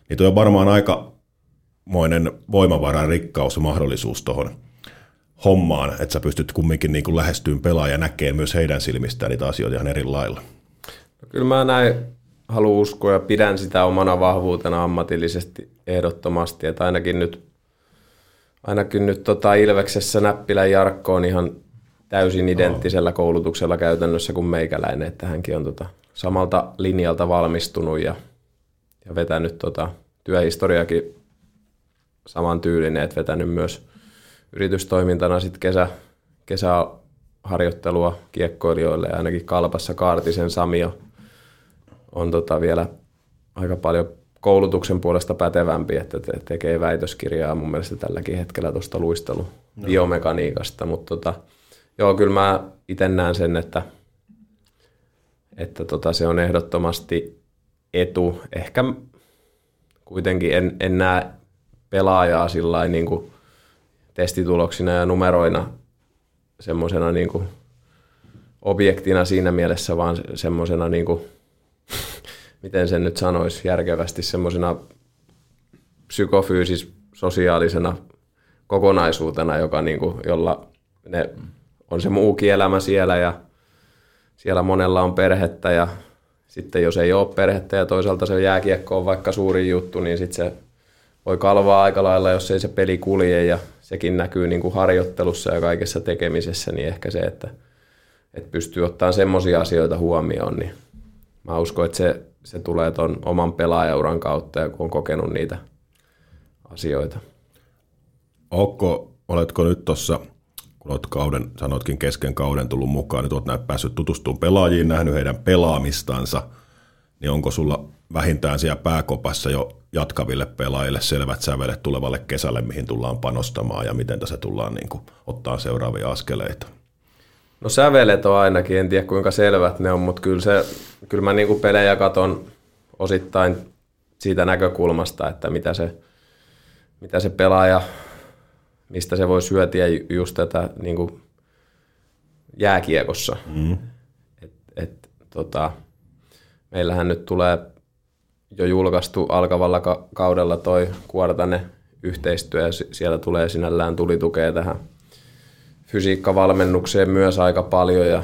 Niin tuo on varmaan aikamoinen voimavaran rikkaus ja mahdollisuus tuohon hommaan, että sä pystyt kumminkin niin kuin lähestyyn pelaaja ja näkee myös heidän silmistään niitä asioita ihan eri lailla. No kyllä mä näin haluan uskoa ja pidän sitä omana vahvuutena ammatillisesti ehdottomasti, että ainakin nyt, ainakin nyt tota Ilveksessä Näppilän Jarkko on ihan täysin identtisellä koulutuksella käytännössä kuin meikäläinen, että hänkin on tota samalta linjalta valmistunut ja, ja vetänyt tota työhistoriakin saman tyylinen, että vetänyt myös yritystoimintana sitten kesä, kesäharjoittelua kiekkoilijoille ja ainakin Kalpassa Kaartisen Samio on tota vielä aika paljon koulutuksen puolesta pätevämpi, että te- tekee väitöskirjaa mun mielestä tälläkin hetkellä tuosta luistelu no. biomekaniikasta, mutta tota, joo, kyllä mä itse näen sen, että, että tota, se on ehdottomasti etu. Ehkä kuitenkin en, en näe pelaajaa sillä niin kuin testituloksina ja numeroina semmoisena niin kuin objektina siinä mielessä, vaan semmoisena niin kuin [laughs] miten sen nyt sanoisi järkevästi, semmoisena psykofyysis-sosiaalisena kokonaisuutena, joka niin kuin, jolla ne on se muukin elämä siellä ja siellä monella on perhettä ja sitten jos ei ole perhettä ja toisaalta se jääkiekko on vaikka suuri juttu, niin sitten se voi kalvaa aika lailla, jos ei se peli kulje ja sekin näkyy niin kuin harjoittelussa ja kaikessa tekemisessä, niin ehkä se, että, että pystyy ottamaan semmoisia asioita huomioon, niin mä uskon, että se se tulee tuon oman pelaajauran kautta ja kun on kokenut niitä asioita. Onko, oletko nyt tuossa, kun olet kauden, sanoitkin kesken kauden tullut mukaan, niin olet näet päässyt tutustumaan pelaajiin, nähnyt heidän pelaamistansa, niin onko sulla vähintään siellä pääkopassa jo jatkaville pelaajille selvät sävelet tulevalle kesälle, mihin tullaan panostamaan ja miten tässä tullaan niin kuin, ottaa seuraavia askeleita? No sävelet on ainakin, en tiedä kuinka selvät ne on, mutta kyllä, se, kyllä mä niin kuin pelejä katon osittain siitä näkökulmasta, että mitä se, mitä se pelaaja, mistä se voi syötiä just tätä niin kuin jääkiekossa. Mm. Et, et, tota, meillähän nyt tulee jo julkaistu alkavalla ka- kaudella toi Kuortane yhteistyö ja siellä tulee sinällään tulitukea tähän – fysiikkavalmennukseen myös aika paljon ja,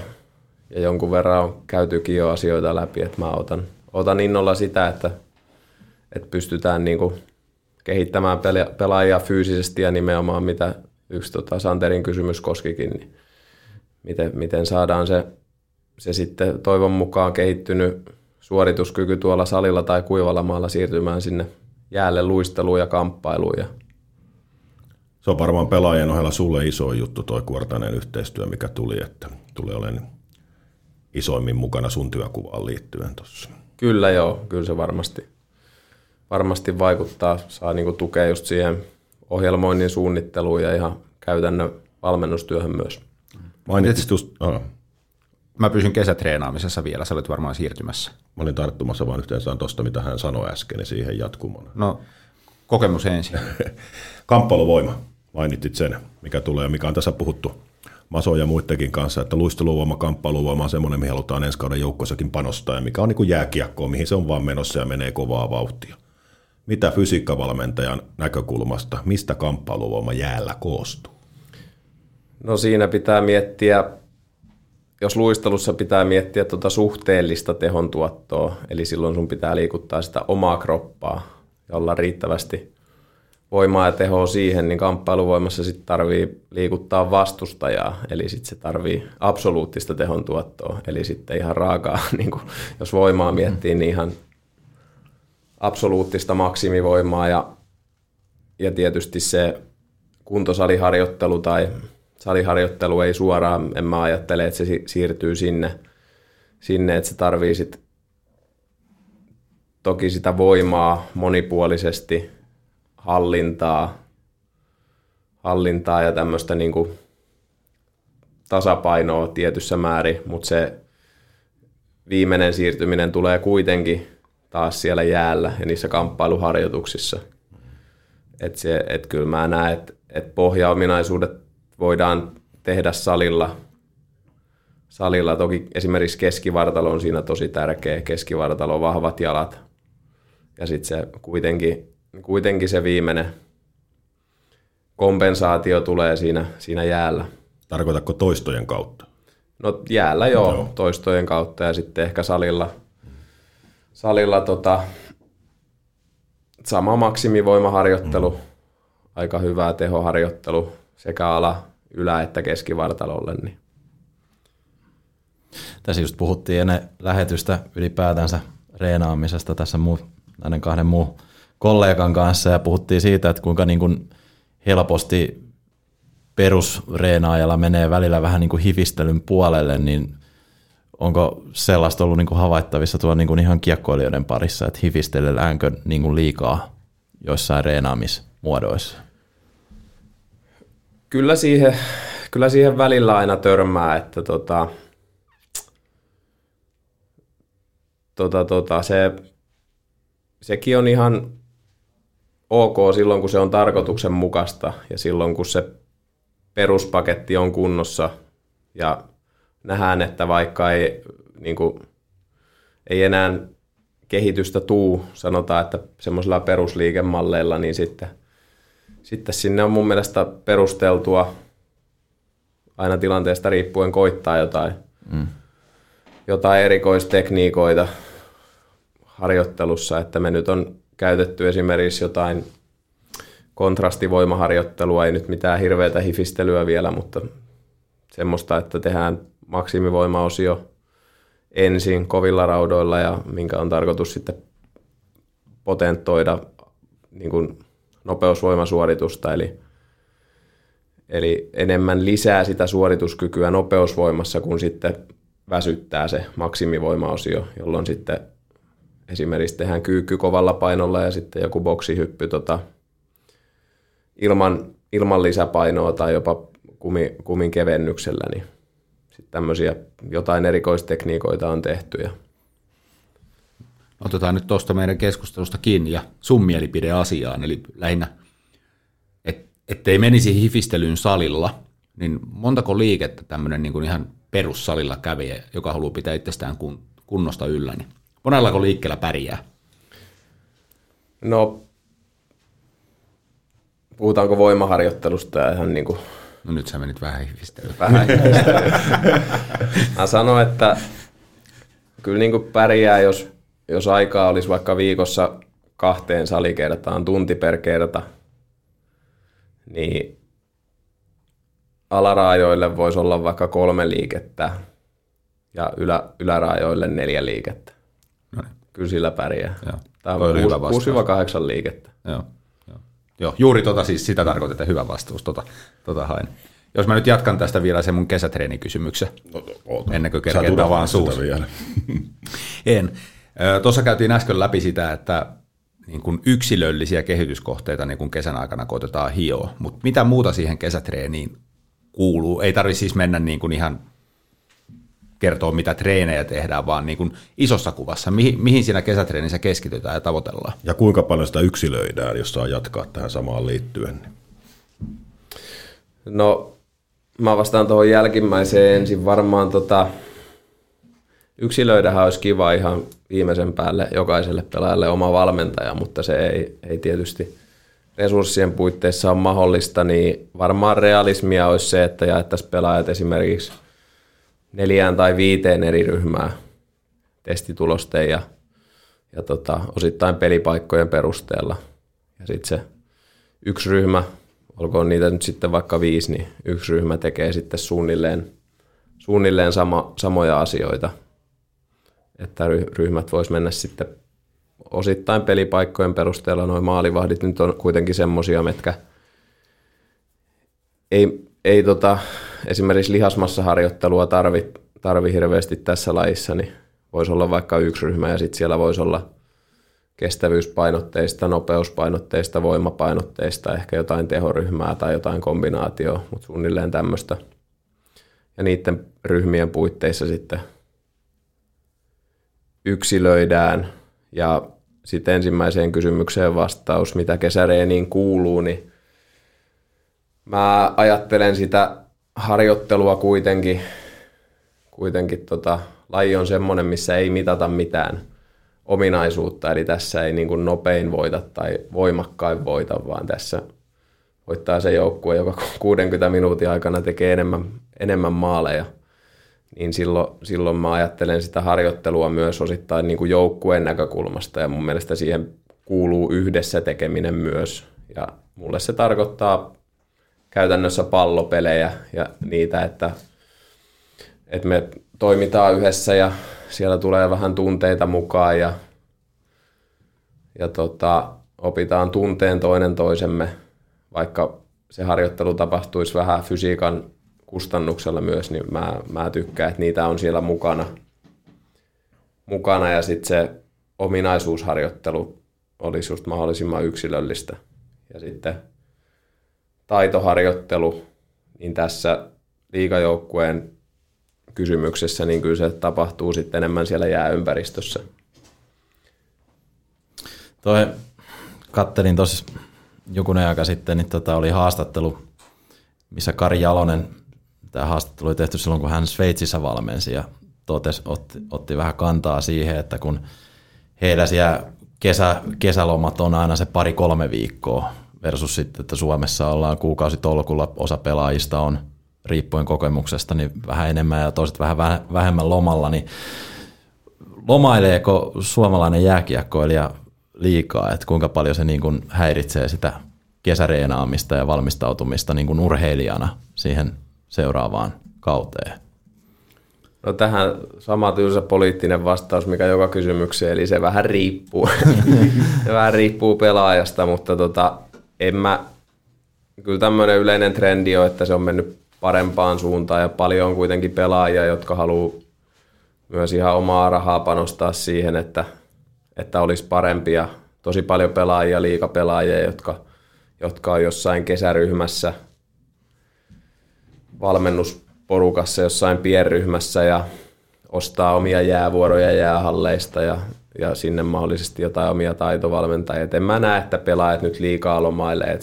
ja jonkun verran on käytykin jo asioita läpi, että mä otan, otan innolla sitä, että, että pystytään niin kuin kehittämään pelaajia fyysisesti ja nimenomaan mitä yksi tota Santerin kysymys koskikin, niin miten, miten saadaan se se sitten toivon mukaan kehittynyt suorituskyky tuolla salilla tai kuivalla maalla siirtymään sinne jäälle luisteluun ja kamppailuun. Ja Se on varmaan pelaajien ohella sulle iso juttu toi kuortainen yhteistyö, mikä tuli, että tulee olemaan isoimmin mukana sun työkuvaan liittyen tuossa. kyllä joo, kyllä se varmasti, varmasti vaikuttaa. Saa niinku tukea just siihen ohjelmoinnin suunnitteluun ja ihan käytännön valmennustyöhön myös. Mainitsit just, ah, Mä pysyn kesätreenaamisessa vielä, sä olet varmaan siirtymässä. mä olin tarttumassa vain yhteen saan tuosta, mitä hän sanoi äsken, niin siihen jatkumona. No, kokemus ensin. [laughs] Kamppailuvoima, mainitsit sen, mikä tulee, mikä on tässä puhuttu Maso ja muidenkin kanssa, että luisteluvoima, kamppailuvoima on semmoinen, mihin halutaan ensi kauden joukkoissakin panostaa, ja mikä on niin kuin jääkiekkoa, mihin se on vaan menossa ja menee kovaa vauhtia. Mitä fysiikkavalmentajan näkökulmasta, mistä kamppailuvoima jäällä koostuu? No siinä pitää miettiä, jos luistelussa pitää miettiä tuota suhteellista tehon tuottoa, eli silloin sun pitää liikuttaa sitä omaa kroppaa ja olla riittävästi voimaa ja tehoa siihen, niin kamppailuvoimassa sitten tarvii liikuttaa vastustajaa, eli sitten se tarvii absoluuttista tehon tuottoa, eli sitten ihan raakaa, [laughs] niin kuin, jos voimaa miettii, niin ihan absoluuttista maksimivoimaa ja, ja tietysti se kuntosaliharjoittelu tai saliharjoittelu ei suoraan, en mä ajattele, että se si- siirtyy sinne, sinne että se tarvii sit toki sitä voimaa monipuolisesti, hallintaa, hallintaa ja tämmöistä niinku tasapainoa tietyssä määrin, mutta se viimeinen siirtyminen tulee kuitenkin taas siellä jäällä ja niissä kamppailuharjoituksissa. Et se, et kyllä mä näen, että et pohjaominaisuudet voidaan tehdä salilla. Salilla toki esimerkiksi keskivartalo on siinä tosi tärkeä. Keskivartalo, vahvat jalat. Ja sitten se kuitenkin, kuitenkin se viimeinen kompensaatio tulee siinä, siinä jäällä. Tarkoitatko toistojen kautta? No jäällä joo, Joo. toistojen kautta ja sitten ehkä salilla, salilla tota, sama maksimivoimaharjoittelu, mm. aika hyvää tehoharjoittelu sekä ala, ylä- että keskivartalolle. Niin. Tässä just puhuttiin ennen lähetystä ylipäätänsä reenaamisesta tässä muu, näiden kahden muun kollegan kanssa ja puhuttiin siitä, että kuinka niin kuin helposti perusreenaajalla menee välillä vähän niin kuin hifistelyn puolelle, niin onko sellaista ollut niin kuin havaittavissa tuolla niin kuin ihan kiekkoilijoiden parissa, että hifistelläänkö niin kuin liikaa joissain reenaamismuodoissa? Kyllä, siihen, kyllä siihen välillä aina törmää, että tota, tota, tota, se, sekin on ihan ok silloin, kun se on tarkoituksenmukaista ja silloin, kun se peruspaketti on kunnossa ja nähdään, että vaikka ei, niin kuin, ei enää kehitystä tuu, sanotaan, että semmoisilla perusliikemalleilla, niin sitten, sitten sinne on mun mielestä perusteltua aina tilanteesta riippuen koittaa jotain, mm. jotain erikoistekniikoita harjoittelussa, että me nyt on käytetty esimerkiksi jotain kontrastivoimaharjoittelua, ei nyt mitään hirveätä hifistelyä vielä, mutta semmoista, että tehdään maksimivoimaosio ensin kovilla raudoilla ja minkä on tarkoitus sitten potentoida niin kuin nopeusvoimasuoritusta, eli, eli enemmän lisää sitä suorituskykyä nopeusvoimassa, kun sitten väsyttää se maksimivoimaosio, jolloin sitten esimerkiksi tehdään kyykky kovalla painolla ja sitten joku boksihyppy tota, ilman, ilman lisäpainoa tai jopa kumi, kumin kevennyksellä, niin sitten tämmöisiä jotain erikoistekniikoita on tehty. Ja Otetaan nyt tuosta meidän keskustelusta kiinni ja sun mielipide asiaan, eli lähinnä, et, ettei menisi hifistelyyn salilla, niin montako liikettä tämmöinen niin kuin ihan perussalilla kävijä, joka haluaa pitää itsestään kun, kunnosta yllä, niin monellako liikkeellä pärjää? No, puhutaanko voimaharjoittelusta ja ihan niin kuin No nyt sä menit vähän hifistelyyn. vähän [laughs] Mä sanon, että kyllä niin kuin pärjää, jos, jos aikaa olisi vaikka viikossa kahteen salikertaan, tunti per kerta, niin alaraajoille voisi olla vaikka kolme liikettä ja ylä, ylärajoille neljä liikettä. No niin. Kyllä sillä pärjää. Joo. Tämä on vastaus. 6-8 liikettä. Joo, joo. joo juuri tota siis sitä tarkoitettiin, hyvä vastaus, tota, tota hain. Jos mä nyt jatkan tästä vielä sen mun kesätreenikysymyksen, ennen kuin kerkeen avaan suus. vielä. [laughs] En. Tuossa käytiin äsken läpi sitä, että niin kuin yksilöllisiä kehityskohteita niin kuin kesän aikana koitetaan hioa, mutta mitä muuta siihen kesätreeniin kuuluu? Ei tarvitse siis mennä niin kuin ihan kertoa, mitä treenejä tehdään, vaan niin kuin isossa kuvassa, mihin, mihin siinä kesätreenissä keskitytään ja tavoitellaan. Ja kuinka paljon sitä yksilöidään, jos saa jatkaa tähän samaan liittyen. Niin. No, mä vastaan tuohon jälkimmäiseen ensin. Varmaan tota, yksilöidähän olisi kiva ihan viimeisen päälle jokaiselle pelaajalle oma valmentaja, mutta se ei, ei tietysti resurssien puitteissa on mahdollista, niin varmaan realismia olisi se, että jaettaisiin pelaajat esimerkiksi neljään tai viiteen eri ryhmää testitulosten ja, ja tota, osittain pelipaikkojen perusteella. Ja sitten se yksi ryhmä, olkoon niitä nyt sitten vaikka viisi, niin yksi ryhmä tekee sitten suunnilleen, suunnilleen sama, samoja asioita. Että ry- ryhmät vois mennä sitten osittain pelipaikkojen perusteella. Noin maalivahdit nyt on kuitenkin semmosia, mitkä ei, ei tota, esimerkiksi lihasmassaharjoittelua tarvi, tarvi hirveästi tässä lajissa, niin voisi olla vaikka yksi ryhmä ja sitten siellä voisi olla kestävyyspainotteista, nopeuspainotteista, voimapainotteista, ehkä jotain tehoryhmää tai jotain kombinaatioa, mutta suunnilleen tämmöistä. Ja niiden ryhmien puitteissa sitten yksilöidään ja sitten ensimmäiseen kysymykseen vastaus, mitä kesäreeniin kuuluu, niin mä ajattelen sitä harjoittelua kuitenkin, kuitenkin tota, laji on semmoinen, missä ei mitata mitään ominaisuutta, eli tässä ei niin kuin nopein voita tai voimakkain voita, vaan tässä voittaa se joukkue, joka 60 minuutin aikana tekee enemmän, enemmän maaleja. Niin silloin, silloin mä ajattelen sitä harjoittelua myös osittain niin kuin joukkueen näkökulmasta, ja mun mielestä siihen kuuluu yhdessä tekeminen myös. Ja mulle se tarkoittaa käytännössä pallopelejä ja niitä, että, että me toimitaan yhdessä ja siellä tulee vähän tunteita mukaan ja, ja tota, opitaan tunteen toinen toisemme, vaikka se harjoittelu tapahtuisi vähän fysiikan kustannuksella myös, niin mä, mä tykkään, että niitä on siellä mukana, mukana ja sitten se ominaisuusharjoittelu olisi just mahdollisimman yksilöllistä. Ja sitten taitoharjoittelu, niin tässä liikajoukkueen kysymyksessä, niin kyllä se tapahtuu sitten enemmän siellä jääympäristössä. Toi, kattelin tuossa jokunen aika sitten, niin tota oli haastattelu, missä Kari Jalonen, tämä haastattelu oli tehty silloin, kun hän Sveitsissä valmensi ja totes, otti, otti vähän kantaa siihen, että kun heillä siellä kesä, kesälomat on aina se pari-kolme viikkoa versus sitten, että Suomessa ollaan kuukausitolkulla, osa pelaajista on riippuen kokemuksesta niin vähän enemmän ja toiset vähän vähemmän lomalla, niin lomaileeko suomalainen jääkiekkoilija liikaa, että kuinka paljon se niin kuin häiritsee sitä kesäreenaamista ja valmistautumista niin kuin urheilijana siihen seuraavaan kauteen? No tähän sama tylsä poliittinen vastaus, mikä joka kysymykseen, eli se vähän riippuu. [laughs] se vähän riippuu pelaajasta, mutta tota, en mä, kyllä tämmöinen yleinen trendi on, että se on mennyt parempaan suuntaan ja paljon on kuitenkin pelaajia, jotka haluaa myös ihan omaa rahaa panostaa siihen, että, että olisi parempia. Tosi paljon pelaajia, liikapelaajia, jotka, jotka on jossain kesäryhmässä, valmennusporukassa jossain pienryhmässä ja ostaa omia jäävuoroja jäähalleista ja, ja sinne mahdollisesti jotain omia taitovalmentajia. Et en mä näe, että pelaajat nyt liikaa lomailee.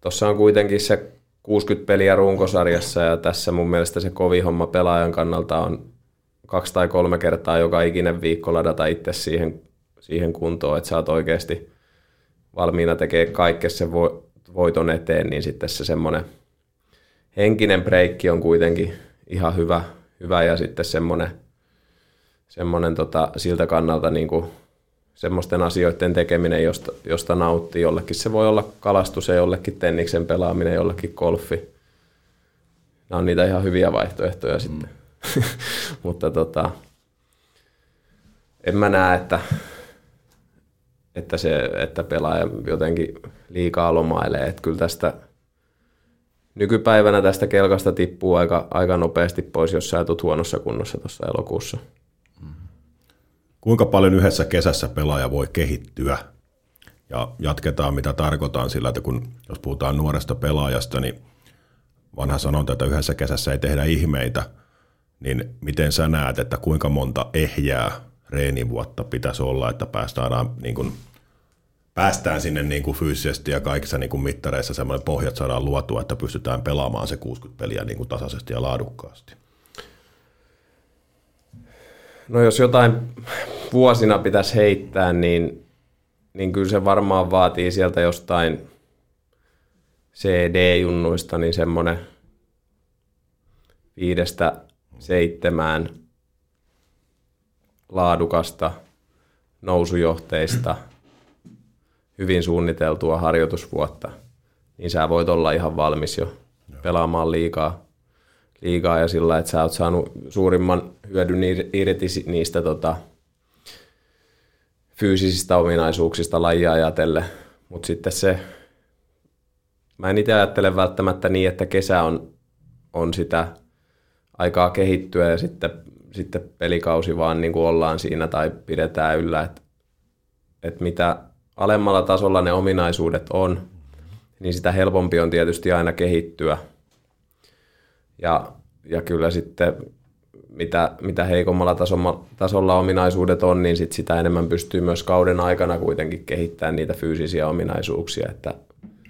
Tuossa on kuitenkin se 60 peliä runkosarjassa ja tässä mun mielestä se kovin homma pelaajan kannalta on kaksi tai kolme kertaa joka ikinen viikko ladata itse siihen, siihen kuntoon, että sä oot oikeasti valmiina tekemään kaikkea sen voiton eteen, niin sitten se semmoinen henkinen breikki on kuitenkin ihan hyvä, hyvä ja sitten semmoinen, semmoinen tota, siltä kannalta niin kuin semmoisten asioiden tekeminen, josta, josta nauttii. Jollekin se voi olla kalastus ja jollekin tenniksen pelaaminen, jollekin golfi. Nämä on niitä ihan hyviä vaihtoehtoja mm. sitten. [laughs] mutta tota, en mä näe, että, että, se, että pelaaja jotenkin liikaa lomailee. Että kyllä tästä nykypäivänä tästä kelkasta tippuu aika, aika nopeasti pois, jos sä et huonossa kunnossa tuossa elokuussa. Kuinka paljon yhdessä kesässä pelaaja voi kehittyä? Ja jatketaan, mitä tarkoitan sillä, että kun jos puhutaan nuoresta pelaajasta, niin vanha sanonta, että yhdessä kesässä ei tehdä ihmeitä, niin miten sä näet, että kuinka monta ehjää reenivuotta pitäisi olla, että päästään, niin kuin, päästään sinne niin kuin fyysisesti ja kaikissa niin kuin mittareissa semmoinen pohjat saadaan luotua, että pystytään pelaamaan se 60 peliä niin kuin tasaisesti ja laadukkaasti? No jos jotain vuosina pitäisi heittää, niin, niin kyllä se varmaan vaatii sieltä jostain CD-junnuista niin semmoinen viidestä seitsemään laadukasta nousujohteista, hyvin suunniteltua harjoitusvuotta, niin sä voit olla ihan valmis jo pelaamaan liikaa, liikaa ja sillä, että sä oot saanut suurimman hyödyn irti niistä tota, fyysisistä ominaisuuksista lajia ajatellen. Mutta sitten se, mä en itse ajattele välttämättä niin, että kesä on, on sitä aikaa kehittyä ja sitten, sitten pelikausi vaan niin kuin ollaan siinä tai pidetään yllä, että, että mitä alemmalla tasolla ne ominaisuudet on, niin sitä helpompi on tietysti aina kehittyä. Ja, ja kyllä sitten mitä, mitä heikommalla tasolla, tasolla ominaisuudet on, niin sit sitä enemmän pystyy myös kauden aikana kuitenkin kehittämään niitä fyysisiä ominaisuuksia. Että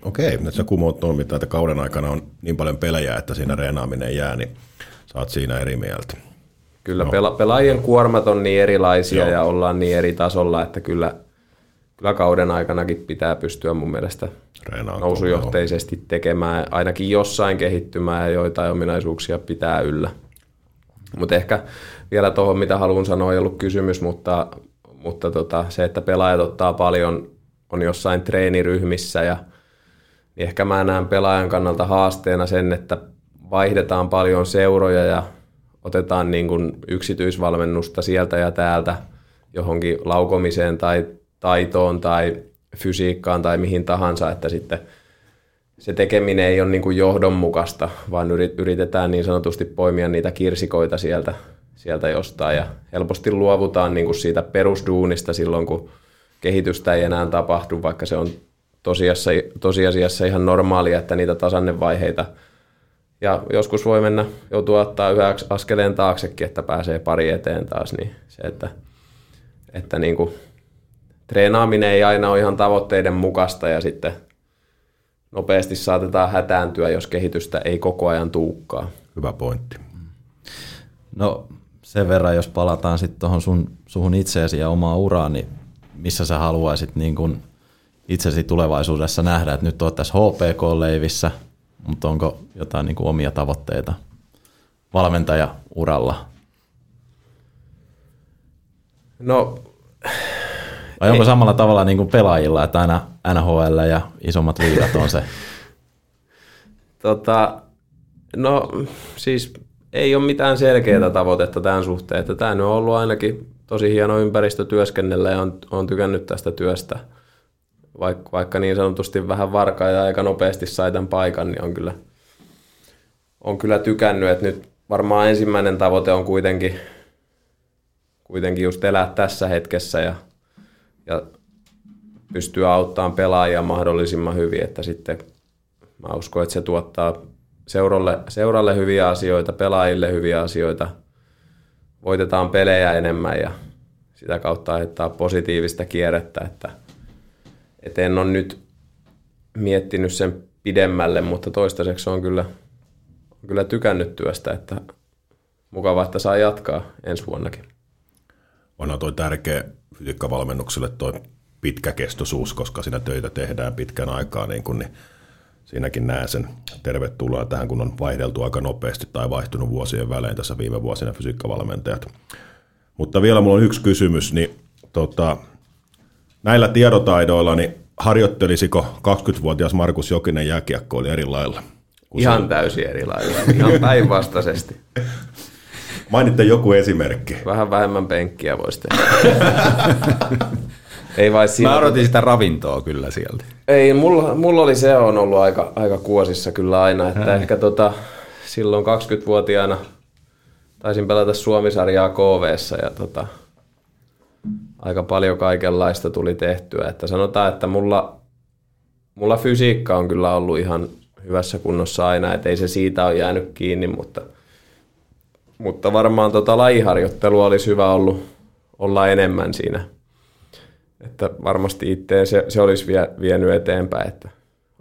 Okei, nyt sä kumoot tuon, mitä että kauden aikana on niin paljon pelejä, että siinä reenaaminen jää, niin sä oot siinä eri mieltä. Kyllä no. pela- pelaajien kuormat on niin erilaisia Joo. ja ollaan niin eri tasolla, että kyllä, kyllä kauden aikanakin pitää pystyä mun mielestä Reenaan nousujohteisesti tekemään, ainakin jossain kehittymään ja joitain ominaisuuksia pitää yllä. Mutta ehkä vielä tuohon, mitä haluan sanoa, ei ollut kysymys, mutta, mutta tota, se, että pelaajat ottaa paljon, on jossain treeniryhmissä ja niin ehkä mä näen pelaajan kannalta haasteena sen, että vaihdetaan paljon seuroja ja otetaan niin kuin yksityisvalmennusta sieltä ja täältä johonkin laukomiseen tai taitoon tai fysiikkaan tai mihin tahansa, että sitten se tekeminen ei ole niin kuin johdonmukaista, vaan yritetään niin sanotusti poimia niitä kirsikoita sieltä, sieltä jostain. Ja helposti luovutaan niin kuin siitä perusduunista silloin, kun kehitystä ei enää tapahdu, vaikka se on tosiasiassa, tosiasiassa ihan normaalia, että niitä tasannevaiheita. Ja joskus voi mennä, joutua ottaa yhä askeleen taaksekin, että pääsee pari eteen taas, niin se, että, että niin kuin, treenaaminen ei aina ole ihan tavoitteiden mukaista ja sitten nopeasti saatetaan hätääntyä, jos kehitystä ei koko ajan tuukkaa. Hyvä pointti. No sen verran, jos palataan sitten tuohon sun, suhun itseesi ja omaa uraan, niin missä sä haluaisit niin kun itsesi tulevaisuudessa nähdä, että nyt olet tässä HPK-leivissä, mutta onko jotain niin omia tavoitteita valmentaja-uralla? No, Vai onko ei. samalla tavalla niin kuin pelaajilla, että aina NHL ja isommat liigat on se? [laughs] tota, no siis ei ole mitään selkeää tavoitetta tämän suhteen. Että tämä on ollut ainakin tosi hieno ympäristö työskennellä ja on, on tykännyt tästä työstä – vaikka, vaikka niin sanotusti vähän varkaa ja aika nopeasti sai tämän paikan, niin on kyllä, on kyllä tykännyt, että nyt varmaan ensimmäinen tavoite on kuitenkin, kuitenkin just elää tässä hetkessä ja, ja pystyä auttamaan pelaajia mahdollisimman hyvin, että sitten mä uskon, että se tuottaa seuralle, seuralle hyviä asioita, pelaajille hyviä asioita, voitetaan pelejä enemmän ja sitä kautta aiheuttaa positiivista kierrettä, että – et en ole nyt miettinyt sen pidemmälle, mutta toistaiseksi on kyllä, on kyllä tykännyt työstä, että mukava, että saa jatkaa ensi vuonnakin. Onhan toi tärkeä fysiikkavalmennukselle toi pitkäkestoisuus, koska siinä töitä tehdään pitkän aikaa, niin, kun, niin siinäkin näen sen tervetuloa tähän, kun on vaihdeltu aika nopeasti tai vaihtunut vuosien välein tässä viime vuosina fysiikkavalmentajat. Mutta vielä mulla on yksi kysymys, niin tota, näillä tiedotaidoilla, niin harjoittelisiko 20-vuotias Markus Jokinen jääkiekkoili eri lailla? Ihan se... täysin eri lailla, ihan päinvastaisesti. [laughs] Mainitte joku esimerkki. Vähän vähemmän penkkiä voisi tehdä. Ei vai siinä, Mä odotin sitä ravintoa kyllä sieltä. Ei, mulla, mulla oli se on ollut aika, aika kuosissa kyllä aina, että ehkä tota, silloin 20-vuotiaana taisin pelata Suomisarjaa KVssa ja tota, aika paljon kaikenlaista tuli tehtyä. Että sanotaan, että mulla, mulla fysiikka on kyllä ollut ihan hyvässä kunnossa aina, että ei se siitä ole jäänyt kiinni, mutta, mutta varmaan tota lajiharjoittelua olisi hyvä ollut olla enemmän siinä. Että varmasti itteen se, se olisi vie, vienyt eteenpäin. Että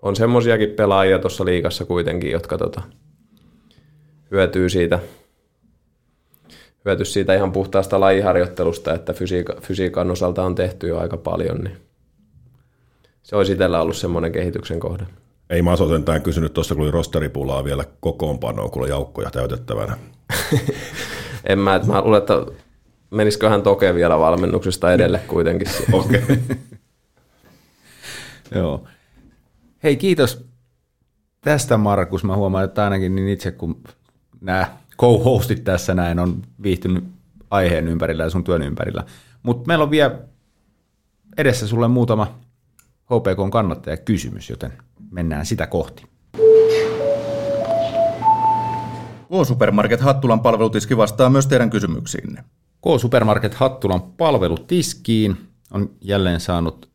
on semmoisiakin pelaajia tuossa liikassa kuitenkin, jotka tota, hyötyy siitä, hyöty siitä ihan puhtaasta lajiharjoittelusta, että fysiika, fysiikan osalta on tehty jo aika paljon, niin se olisi itsellä ollut semmoinen kehityksen kohde. Ei Maso sentään kysynyt tuossa, kun oli rosteripulaa vielä kokoonpanoa, kun oli joukkoja täytettävänä. En mä, että mä luulen, että menisiköhän Toke vielä valmennuksesta edelle kuitenkin. Okei. Okay. [laughs] Joo. Hei, kiitos tästä Markus. Mä huomaan, että ainakin niin itse kun nämä co-hostit tässä näin on viihtynyt aiheen ympärillä ja sun työn ympärillä. Mutta meillä on vielä edessä sulle muutama HPK kannattaja kysymys, joten mennään sitä kohti. K-Supermarket Hattulan palvelutiski vastaa myös teidän kysymyksiinne. K-Supermarket Hattulan palvelutiskiin on jälleen saanut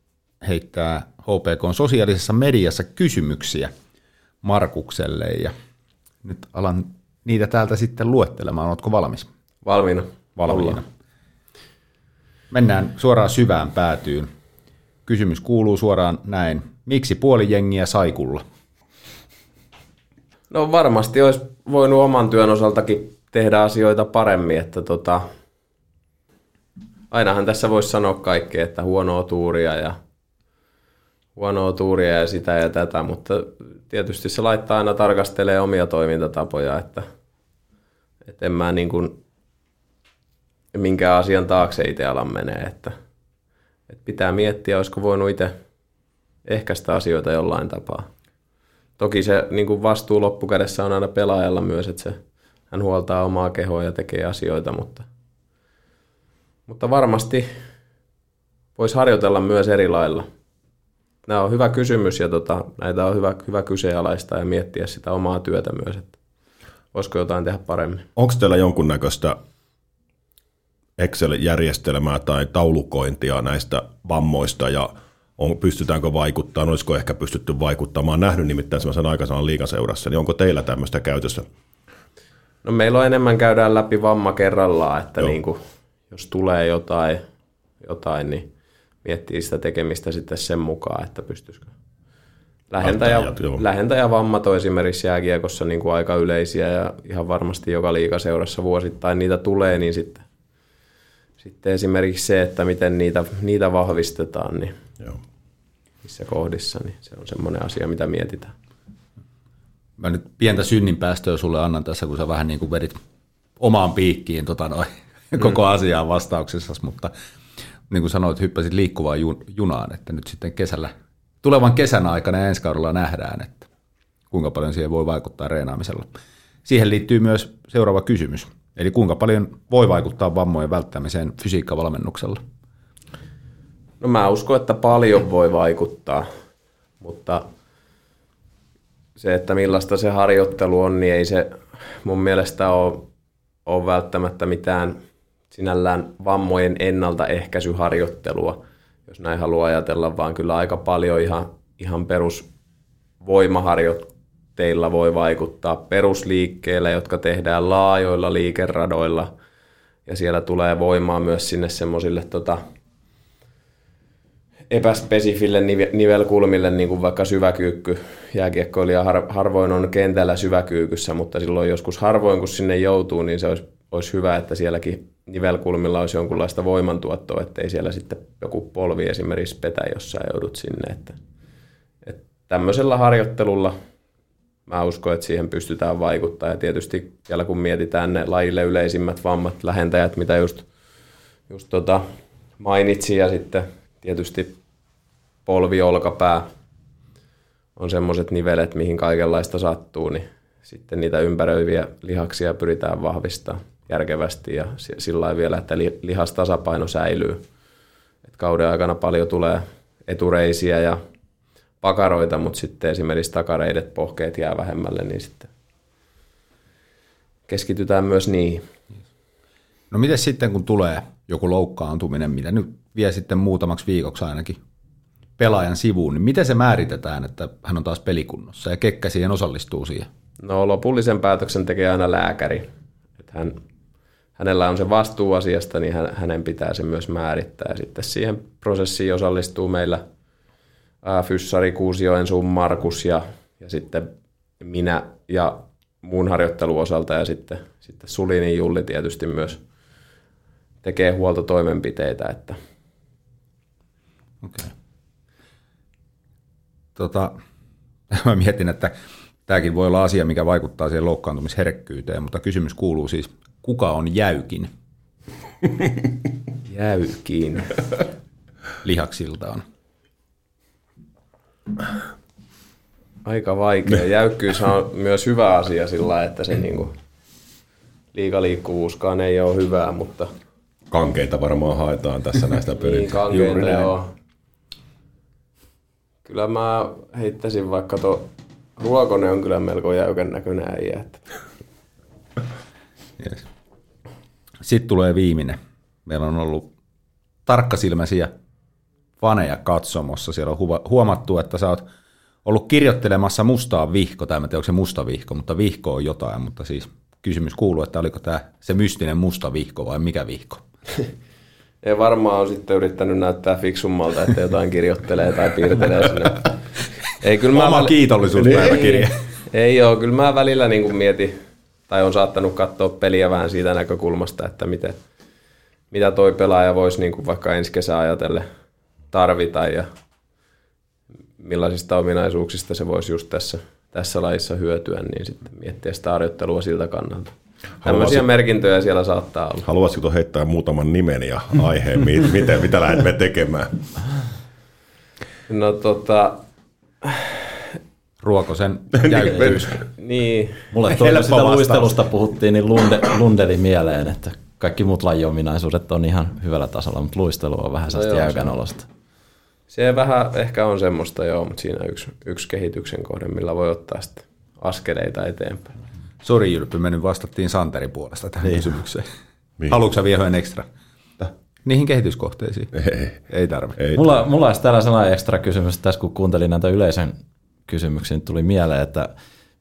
heittää HPK sosiaalisessa mediassa kysymyksiä Markukselle ja nyt alan niitä täältä sitten luettelemaan. Oletko valmis? Valmiina. Valmiina. Ollaan. Mennään suoraan syvään päätyyn. Kysymys kuuluu suoraan näin. Miksi puoli jengiä saikulla? No varmasti olisi voinut oman työn osaltakin tehdä asioita paremmin, että tota, ainahan tässä voisi sanoa kaikkea, että huonoa tuuria ja huonoa tuuria ja sitä ja tätä, mutta tietysti se laittaa aina tarkastelee omia toimintatapoja, että, että en mä niin kuin minkään asian taakse itse alan menee, että, että pitää miettiä, olisiko voinut itse ehkäistä asioita jollain tapaa. Toki se niin kuin vastuu loppukädessä on aina pelaajalla myös, että se, hän huoltaa omaa kehoa ja tekee asioita, mutta, mutta varmasti voisi harjoitella myös eri lailla. Nämä on hyvä kysymys ja tota, näitä on hyvä, hyvä kyseenalaistaa ja miettiä sitä omaa työtä myös, että voisiko jotain tehdä paremmin. Onko teillä jonkunnäköistä Excel-järjestelmää tai taulukointia näistä vammoista ja on, pystytäänkö vaikuttamaan, olisiko ehkä pystytty vaikuttamaan. nähnyt nimittäin sellaisen aikaisemman liikaseurassa, niin onko teillä tämmöistä käytössä? No meillä on enemmän käydään läpi vamma kerrallaan, että niin kuin, jos tulee jotain, jotain, niin miettii sitä tekemistä sitten sen mukaan, että pystyisikö. Lähentäjä, lähentäjä vammat on esimerkiksi jääkiekossa niin kuin aika yleisiä ja ihan varmasti joka liikaseurassa vuosittain niitä tulee, niin sitten, sitten esimerkiksi se, että miten niitä, niitä vahvistetaan, niin Joo. missä kohdissa, niin se on semmoinen asia, mitä mietitään. Mä nyt pientä synnin päästöä sulle annan tässä, kun sä vähän niin kuin vedit omaan piikkiin tota noin, [laughs] mm. koko asiaan vastauksessa, mutta niin kuin sanoit, hyppäsit liikkuvaan junaan, että nyt sitten kesällä, tulevan kesän aikana ja ensi kaudella nähdään, että kuinka paljon siihen voi vaikuttaa reenaamisella. Siihen liittyy myös seuraava kysymys, eli kuinka paljon voi vaikuttaa vammojen välttämiseen fysiikkavalmennuksella? No mä uskon, että paljon voi vaikuttaa, mutta se, että millaista se harjoittelu on, niin ei se mun mielestä ole, ole välttämättä mitään sinällään vammojen ennaltaehkäisyharjoittelua, jos näin haluaa ajatella, vaan kyllä aika paljon ihan, ihan perusvoimaharjoitteilla voi vaikuttaa perusliikkeillä, jotka tehdään laajoilla liikeradoilla, ja siellä tulee voimaa myös sinne semmoisille tota, epäspesifille nivelkulmille, niin kuin vaikka syväkyykky. Jääkiekkoilija har, harvoin on kentällä syväkyykyssä, mutta silloin joskus harvoin, kun sinne joutuu, niin se olisi, olisi hyvä, että sielläkin nivelkulmilla olisi jonkunlaista voimantuottoa, ettei siellä sitten joku polvi esimerkiksi petä, jos sä joudut sinne. Että, että tämmöisellä harjoittelulla mä uskon, että siihen pystytään vaikuttaa. Ja tietysti vielä kun mietitään ne lajille yleisimmät vammat, lähentäjät, mitä just, just tota mainitsin, ja sitten tietysti polvi, olkapää on semmoiset nivelet, mihin kaikenlaista sattuu, niin sitten niitä ympäröiviä lihaksia pyritään vahvistamaan. järkevästi ja si- sillä vielä, että li- lihastasapaino säilyy. Et kauden aikana paljon tulee etureisiä ja pakaroita, mutta sitten esimerkiksi takareidet, pohkeet jää vähemmälle, niin sitten keskitytään myös niihin. No miten sitten, kun tulee joku loukkaantuminen, mitä nyt vie sitten muutamaksi viikoksi ainakin pelaajan sivuun, niin miten se määritetään, että hän on taas pelikunnossa ja kekkä siihen osallistuu siihen? No lopullisen päätöksen tekee aina lääkäri. Että hän, hänellä on se vastuu asiasta, niin hän, hänen pitää se myös määrittää. Ja sitten siihen prosessiin osallistuu meillä ää, Fyssari, Kuusioen, sun Markus ja, ja sitten minä ja muun harjoitteluosalta ja sitten, sitten Sulinin Julli tietysti myös tekee huoltotoimenpiteitä, että Okei. Tota, [laughs] mä mietin, että tämäkin voi olla asia, mikä vaikuttaa siihen loukkaantumisherkkyyteen, mutta kysymys kuuluu siis, kuka on jäykin [laughs] jäykiin. lihaksiltaan? Aika vaikea. [laughs] Jäykkyys on myös hyvä asia sillä että se niinku, liikaliikkuvuuskaan ei ole hyvää, mutta Kankeita varmaan haetaan tässä näistä niin pelit. kankeita joo. Kyllä mä heittäisin vaikka tuo Ruokonen on kyllä melko jäykän näköinen äijä. Että Yes. Sitten tulee viimeinen. Meillä on ollut tarkkasilmäisiä faneja katsomossa. Siellä on huomattu, että sä oot ollut kirjoittelemassa mustaa vihko, tai en tiedä, onko se musta vihko, mutta vihko on jotain, mutta siis kysymys kuuluu, että oliko tämä se mystinen musta vihko vai mikä vihko? [laughs] ei varmaan on sitten yrittänyt näyttää fiksummalta, että jotain kirjoittelee tai piirtelee sinne. [laughs] Ei, kyllä mä Oma väl- kiitollisuuspäiväkirja. Ei ole, kyllä mä välillä niin kuin mietin, tai on saattanut katsoa peliä vähän siitä näkökulmasta, että miten, mitä toi pelaaja voisi niin kuin vaikka ensi kesää ajatellen tarvita ja millaisista ominaisuuksista se voisi just tässä, tässä lajissa hyötyä, niin sitten miettiä sitä harjoittelua siltä kannalta. Tämmöisiä Haluaisin- merkintöjä siellä saattaa olla. Haluaisitko heittää muutaman nimen ja aiheen, mi- miten, [laughs] mitä lähdemme tekemään? No tota, Ruokosen [laughs] jäykkyys. niin, Mulle tuli, sitä vastaus. luistelusta puhuttiin, niin Lunde, Lundeli mieleen, että kaikki muut lajiominaisuudet on ihan hyvällä tasolla, mutta luistelu on vähän sellaista joo, jäykän olosta. Se vähän ehkä on semmoista joo, mutta siinä yksi, yksi kehityksen kohde, millä voi ottaa sitten askeleita eteenpäin. Sori Jylppy, me nyt vastattiin Santerin puolesta tähän niin. kysymykseen. Niin. Haluatko sä vielä yhden ekstra? Niihin kehityskohteisiin. Ei, Ei tarvitse. ei. Mulla, mulla olisi täällä sellainen ekstra kysymys tässä, kun kuuntelin näitä yleisön kysymyksiä, niin tuli mieleen, että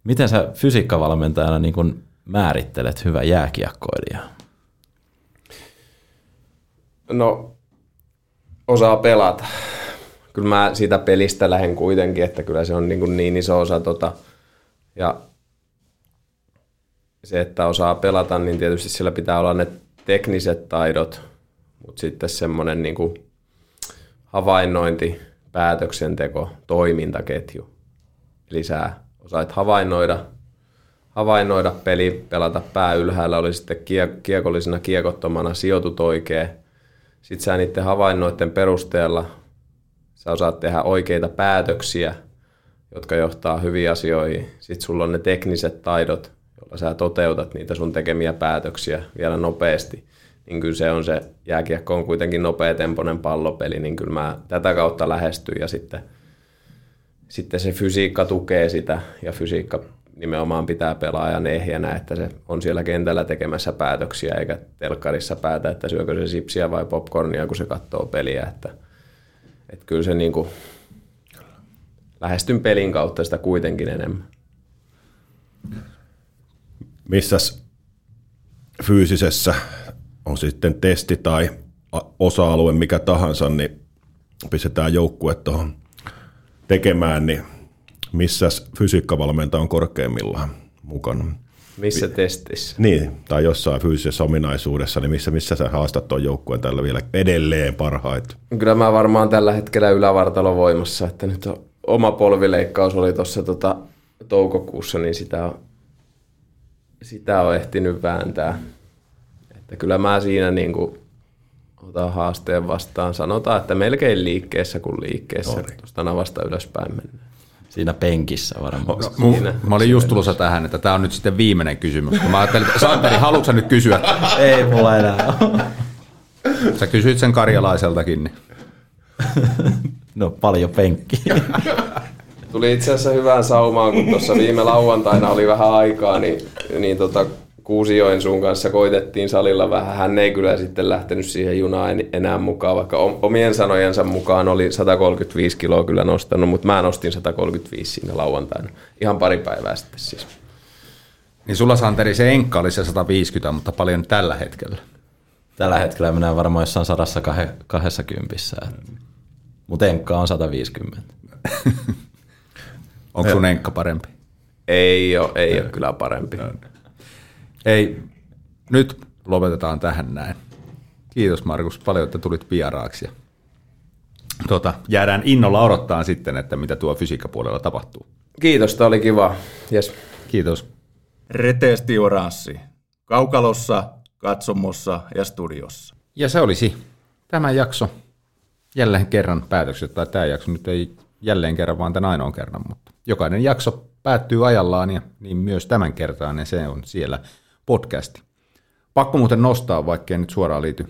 miten sä fysiikkavalmentajana niin kun määrittelet hyvä jääkiekkoilija? No, osaa pelata. Kyllä mä siitä pelistä lähden kuitenkin, että kyllä se on niin, kuin niin iso osa tota, ja se, että osaa pelata, niin tietysti sillä pitää olla ne tekniset taidot, mutta sitten semmoinen niin kuin havainnointi, päätöksenteko, toimintaketju. Eli sä osaat havainnoida, havainnoida peli, pelata pää ylhäällä, oli sitten kie- kiekollisena kiekottomana, sijoitut oikein. Sitten sä niiden havainnoiden perusteella sä osaat tehdä oikeita päätöksiä, jotka johtaa hyviin asioihin. Sitten sulla on ne tekniset taidot, joilla sä toteutat niitä sun tekemiä päätöksiä vielä nopeasti. Niin kyllä se on se, jääkiekko on kuitenkin nopeatempoinen pallopeli, niin kyllä mä tätä kautta lähestyn ja sitten, sitten se fysiikka tukee sitä ja fysiikka nimenomaan pitää pelaajan ehjänä, että se on siellä kentällä tekemässä päätöksiä eikä telkkarissa päätä, että syökö se sipsiä vai popcornia, kun se katsoo peliä. Että, että kyllä se niin kuin, lähestyn pelin kautta sitä kuitenkin enemmän. Missäs fyysisessä, on sitten testi tai osa-alue mikä tahansa, niin pistetään joukkue tuohon tekemään, niin missäs fysiikkavalmentaja on korkeimmillaan mukana? Missä testissä? Niin, tai jossain fyysisessä ominaisuudessa, niin missä, missä sä haastat tuon joukkueen tällä vielä edelleen parhaita? Kyllä mä varmaan tällä hetkellä ylävartalo voimassa, että nyt on, oma polvileikkaus oli tuossa tota, toukokuussa, niin sitä on, sitä on ehtinyt vääntää. Että kyllä mä siinä niin kuin otan haasteen vastaan. Sanotaan, että melkein liikkeessä kuin liikkeessä. Tuosta navasta ylöspäin mennään. Siinä penkissä varmaan. No, Siinä. Mä olin just tulossa tähän, että tämä on nyt sitten viimeinen kysymys. Mä ajattelin, että Santeri, haluatko nyt kysyä? [laughs] Ei mulla enää Sä kysyit sen karjalaiseltakin. Niin. [laughs] No paljon penkkiä. Tuli itse asiassa hyvään saumaan, kun tuossa viime lauantaina oli vähän aikaa, niin, niin tota, Kuusijoen sun kanssa koitettiin salilla vähän. Hän ei kyllä sitten lähtenyt siihen junaan enää mukaan, vaikka omien sanojensa mukaan oli 135 kiloa kyllä nostanut, mutta mä nostin 135 siinä lauantaina. Ihan pari päivää sitten siis. Niin sulla Santeri se enkka oli se 150, mutta paljon tällä hetkellä? Tällä hetkellä minä varmaan jossain 120. Mutta enkka on 150. [laughs] Onko sun enkka parempi? Ei ole, ei ole kyllä parempi. Ei, nyt lopetetaan tähän näin. Kiitos Markus paljon, että tulit vieraaksi. Tuota, jäädään innolla odottaa sitten, että mitä tuo fysiikkapuolella tapahtuu. Kiitos, tämä oli kiva. Yes. Kiitos. Reteesti oranssi. Kaukalossa, katsomossa ja studiossa. Ja se olisi tämä jakso jälleen kerran päätökset, tai tämä jakso nyt ei jälleen kerran, vaan tämän ainoan kerran, mutta jokainen jakso päättyy ajallaan ja niin myös tämän kertaan, ja se on siellä podcasti. Pakko muuten nostaa, vaikkei nyt suoraan liity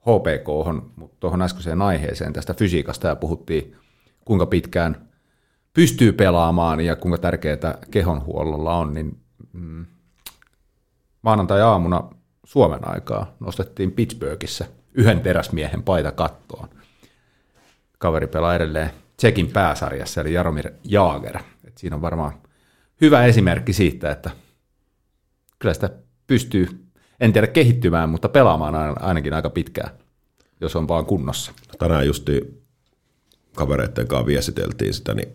HPK, mutta tuohon äskeiseen aiheeseen tästä fysiikasta ja puhuttiin, kuinka pitkään pystyy pelaamaan ja kuinka tärkeää kehonhuollolla on, niin mm, maanantai-aamuna Suomen aikaa nostettiin Pittsburghissa yhden teräsmiehen paita kattoon. Kaveri pelaa edelleen Tsekin pääsarjassa, eli Jaromir Jaager. Et siinä on varmaan hyvä esimerkki siitä, että kyllä sitä pystyy, en tiedä kehittymään, mutta pelaamaan ainakin aika pitkään, jos on vaan kunnossa. Tänään justi kavereiden kanssa viestiteltiin sitä, niin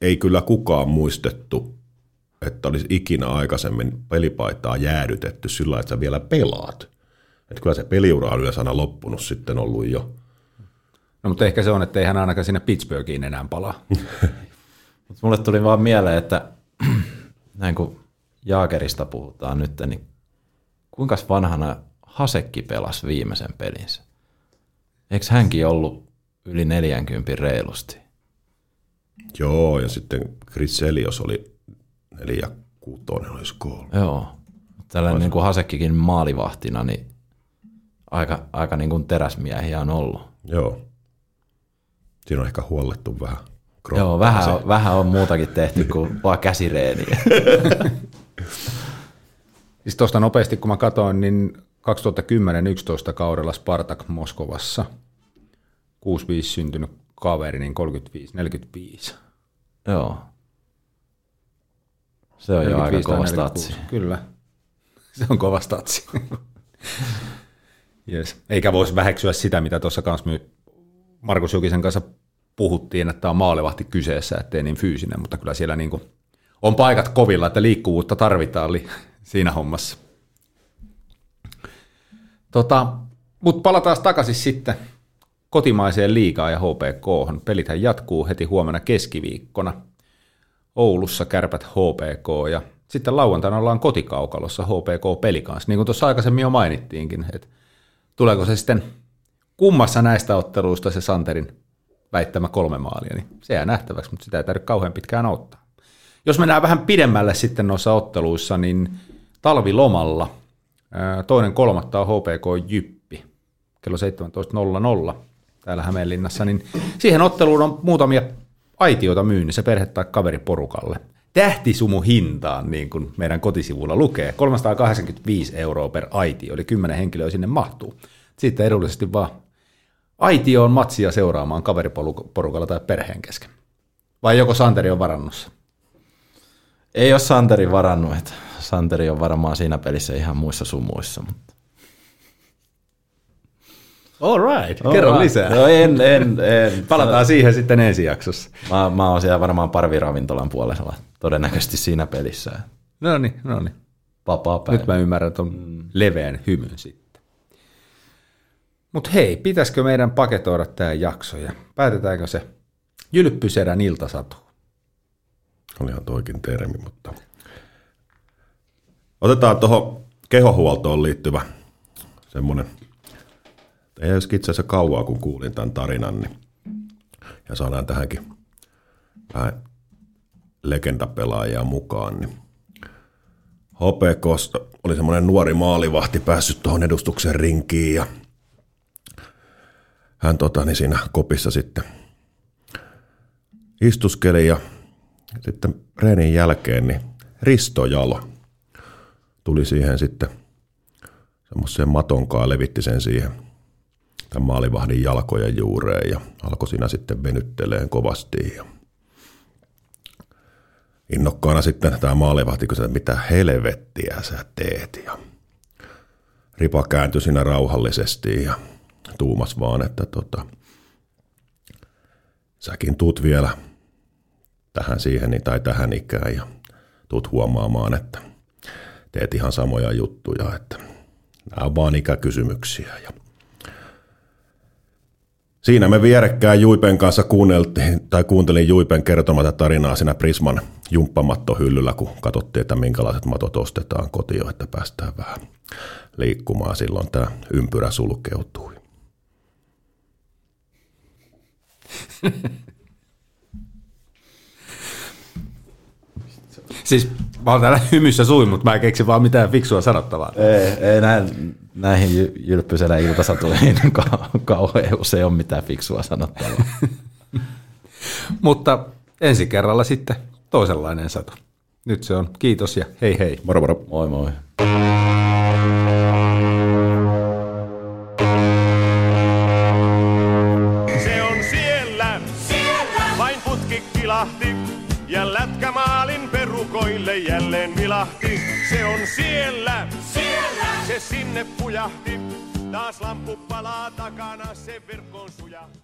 ei kyllä kukaan muistettu, että olisi ikinä aikaisemmin pelipaitaa jäädytetty sillä että sä vielä pelaat. Että kyllä se peliura on yleensä aina loppunut sitten ollut jo. No mutta ehkä se on, että ei hän ainakaan sinne Pittsburghiin enää palaa. [laughs] Mulle tuli vaan mieleen, että [clears throat] näin kun Jaagerista puhutaan nyt, niin kuinka vanhana Hasekki pelasi viimeisen pelinsä? Eikö hänkin ollut yli 40 reilusti? Joo, ja sitten Chris Elios oli neljä kuutonen, olisi kolme. Joo, tällainen niin kuin Hasekkikin maalivahtina, niin aika, aika niin kuin teräsmiehiä on ollut. Joo. Siinä on ehkä huollettu vähän. Joo, vähän on, vähän on muutakin tehty kuin [laughs] vaan käsireeniä. [laughs] Siis tuosta nopeasti, kun mä katsoin, niin 2010-11 kaudella Spartak Moskovassa 65 syntynyt kaveri, niin 35-45. Joo. Se on jo aika kova statsi. Kyllä, [laughs] se on kova statsi. [laughs] yes. Eikä voisi väheksyä sitä, mitä tuossa kanssa Markus Jokisen kanssa puhuttiin, että on maalevahti kyseessä, ettei niin fyysinen, mutta kyllä siellä niin kuin on paikat kovilla, että liikkuvuutta tarvitaan li- siinä hommassa. Tota, mutta palataan takaisin sitten kotimaiseen liigaan ja HPK. Pelithän jatkuu heti huomenna keskiviikkona. Oulussa kärpät HPK ja sitten lauantaina ollaan kotikaukalossa HPK-peli kanssa. Niin kuin tuossa aikaisemmin jo mainittiinkin, että tuleeko se sitten kummassa näistä otteluista se Santerin väittämä kolme maalia, niin se jää nähtäväksi, mutta sitä ei tarvitse kauhean pitkään ottaa. Jos mennään vähän pidemmälle sitten noissa otteluissa, niin talvilomalla toinen kolmatta on HPK Jyppi kello 17.00 täällä Hämeenlinnassa, niin siihen otteluun on muutamia aitioita myynnissä perhe- tai kaveriporukalle. Tähtisumu hintaan, niin kuin meidän kotisivulla lukee, 385 euroa per aitio, eli 10 henkilöä sinne mahtuu. Sitten edullisesti vaan aitioon matsia seuraamaan kaveriporukalla tai perheen kesken. Vai joko Santeri on varannossa? Ei ole Santeri varannut, että Santeri on varmaan siinä pelissä ihan muissa sumuissa. Mutta... All right, All kerro right. lisää. No en, en, en. Palataan siihen sitten ensi jaksossa. Mä, mä oon siellä varmaan parviravintolan puolella todennäköisesti siinä pelissä. No niin, no niin. Vapaa päivä. Nyt mä ymmärrän tuon mm. leveän hymyn sitten. Mutta hei, pitäisikö meidän paketoida tämä jakso ja päätetäänkö se Jylppysedän iltasatu? Olihan toikin termi, mutta... Otetaan tuohon kehohuoltoon liittyvä semmoinen, ei olisi itse asiassa kauaa, kun kuulin tämän tarinan, niin, ja saadaan tähänkin vähän legendapelaajia mukaan, niin HPKsta oli semmoinen nuori maalivahti päässyt tuohon edustuksen rinkiin ja hän tota, niin siinä kopissa sitten istuskeli ja sitten reenin jälkeen niin Risto Jalo tuli siihen sitten semmoiseen matonkaan levitti sen siihen tämän maalivahdin jalkojen juureen ja alkoi siinä sitten venytteleen kovasti ja innokkaana sitten tämä maalivahti kysyi, että mitä helvettiä sä teet ja Ripa kääntyi siinä rauhallisesti ja tuumas vaan, että tota, säkin tuut vielä tähän siihen tai tähän ikään ja tuut huomaamaan, että teet ihan samoja juttuja, että nämä on vaan ikäkysymyksiä. Ja Siinä me vierekkäin Juipen kanssa kuunneltiin, tai kuuntelin Juipen kertomatta tarinaa siinä Prisman jumppamattohyllyllä, kun katsottiin, että minkälaiset matot ostetaan kotiin, että päästään vähän liikkumaan. Silloin tämä ympyrä sulkeutui. [laughs] Siis mä oon täällä [laughs] hymyssä suin, mutta mä en keksi vaan mitään fiksua sanottavaa. Ei, ei näin, näihin jy- jylppyselä iltasatuihin [laughs] ka- kauhean usein ole mitään fiksua sanottavaa. [laughs] Mutta ensi kerralla sitten toisenlainen sato. Nyt se on kiitos ja hei hei. Moro moro. Moi moi. Sinne pujahti. Taas lamppu palaa takana, se verkkoon sujahti.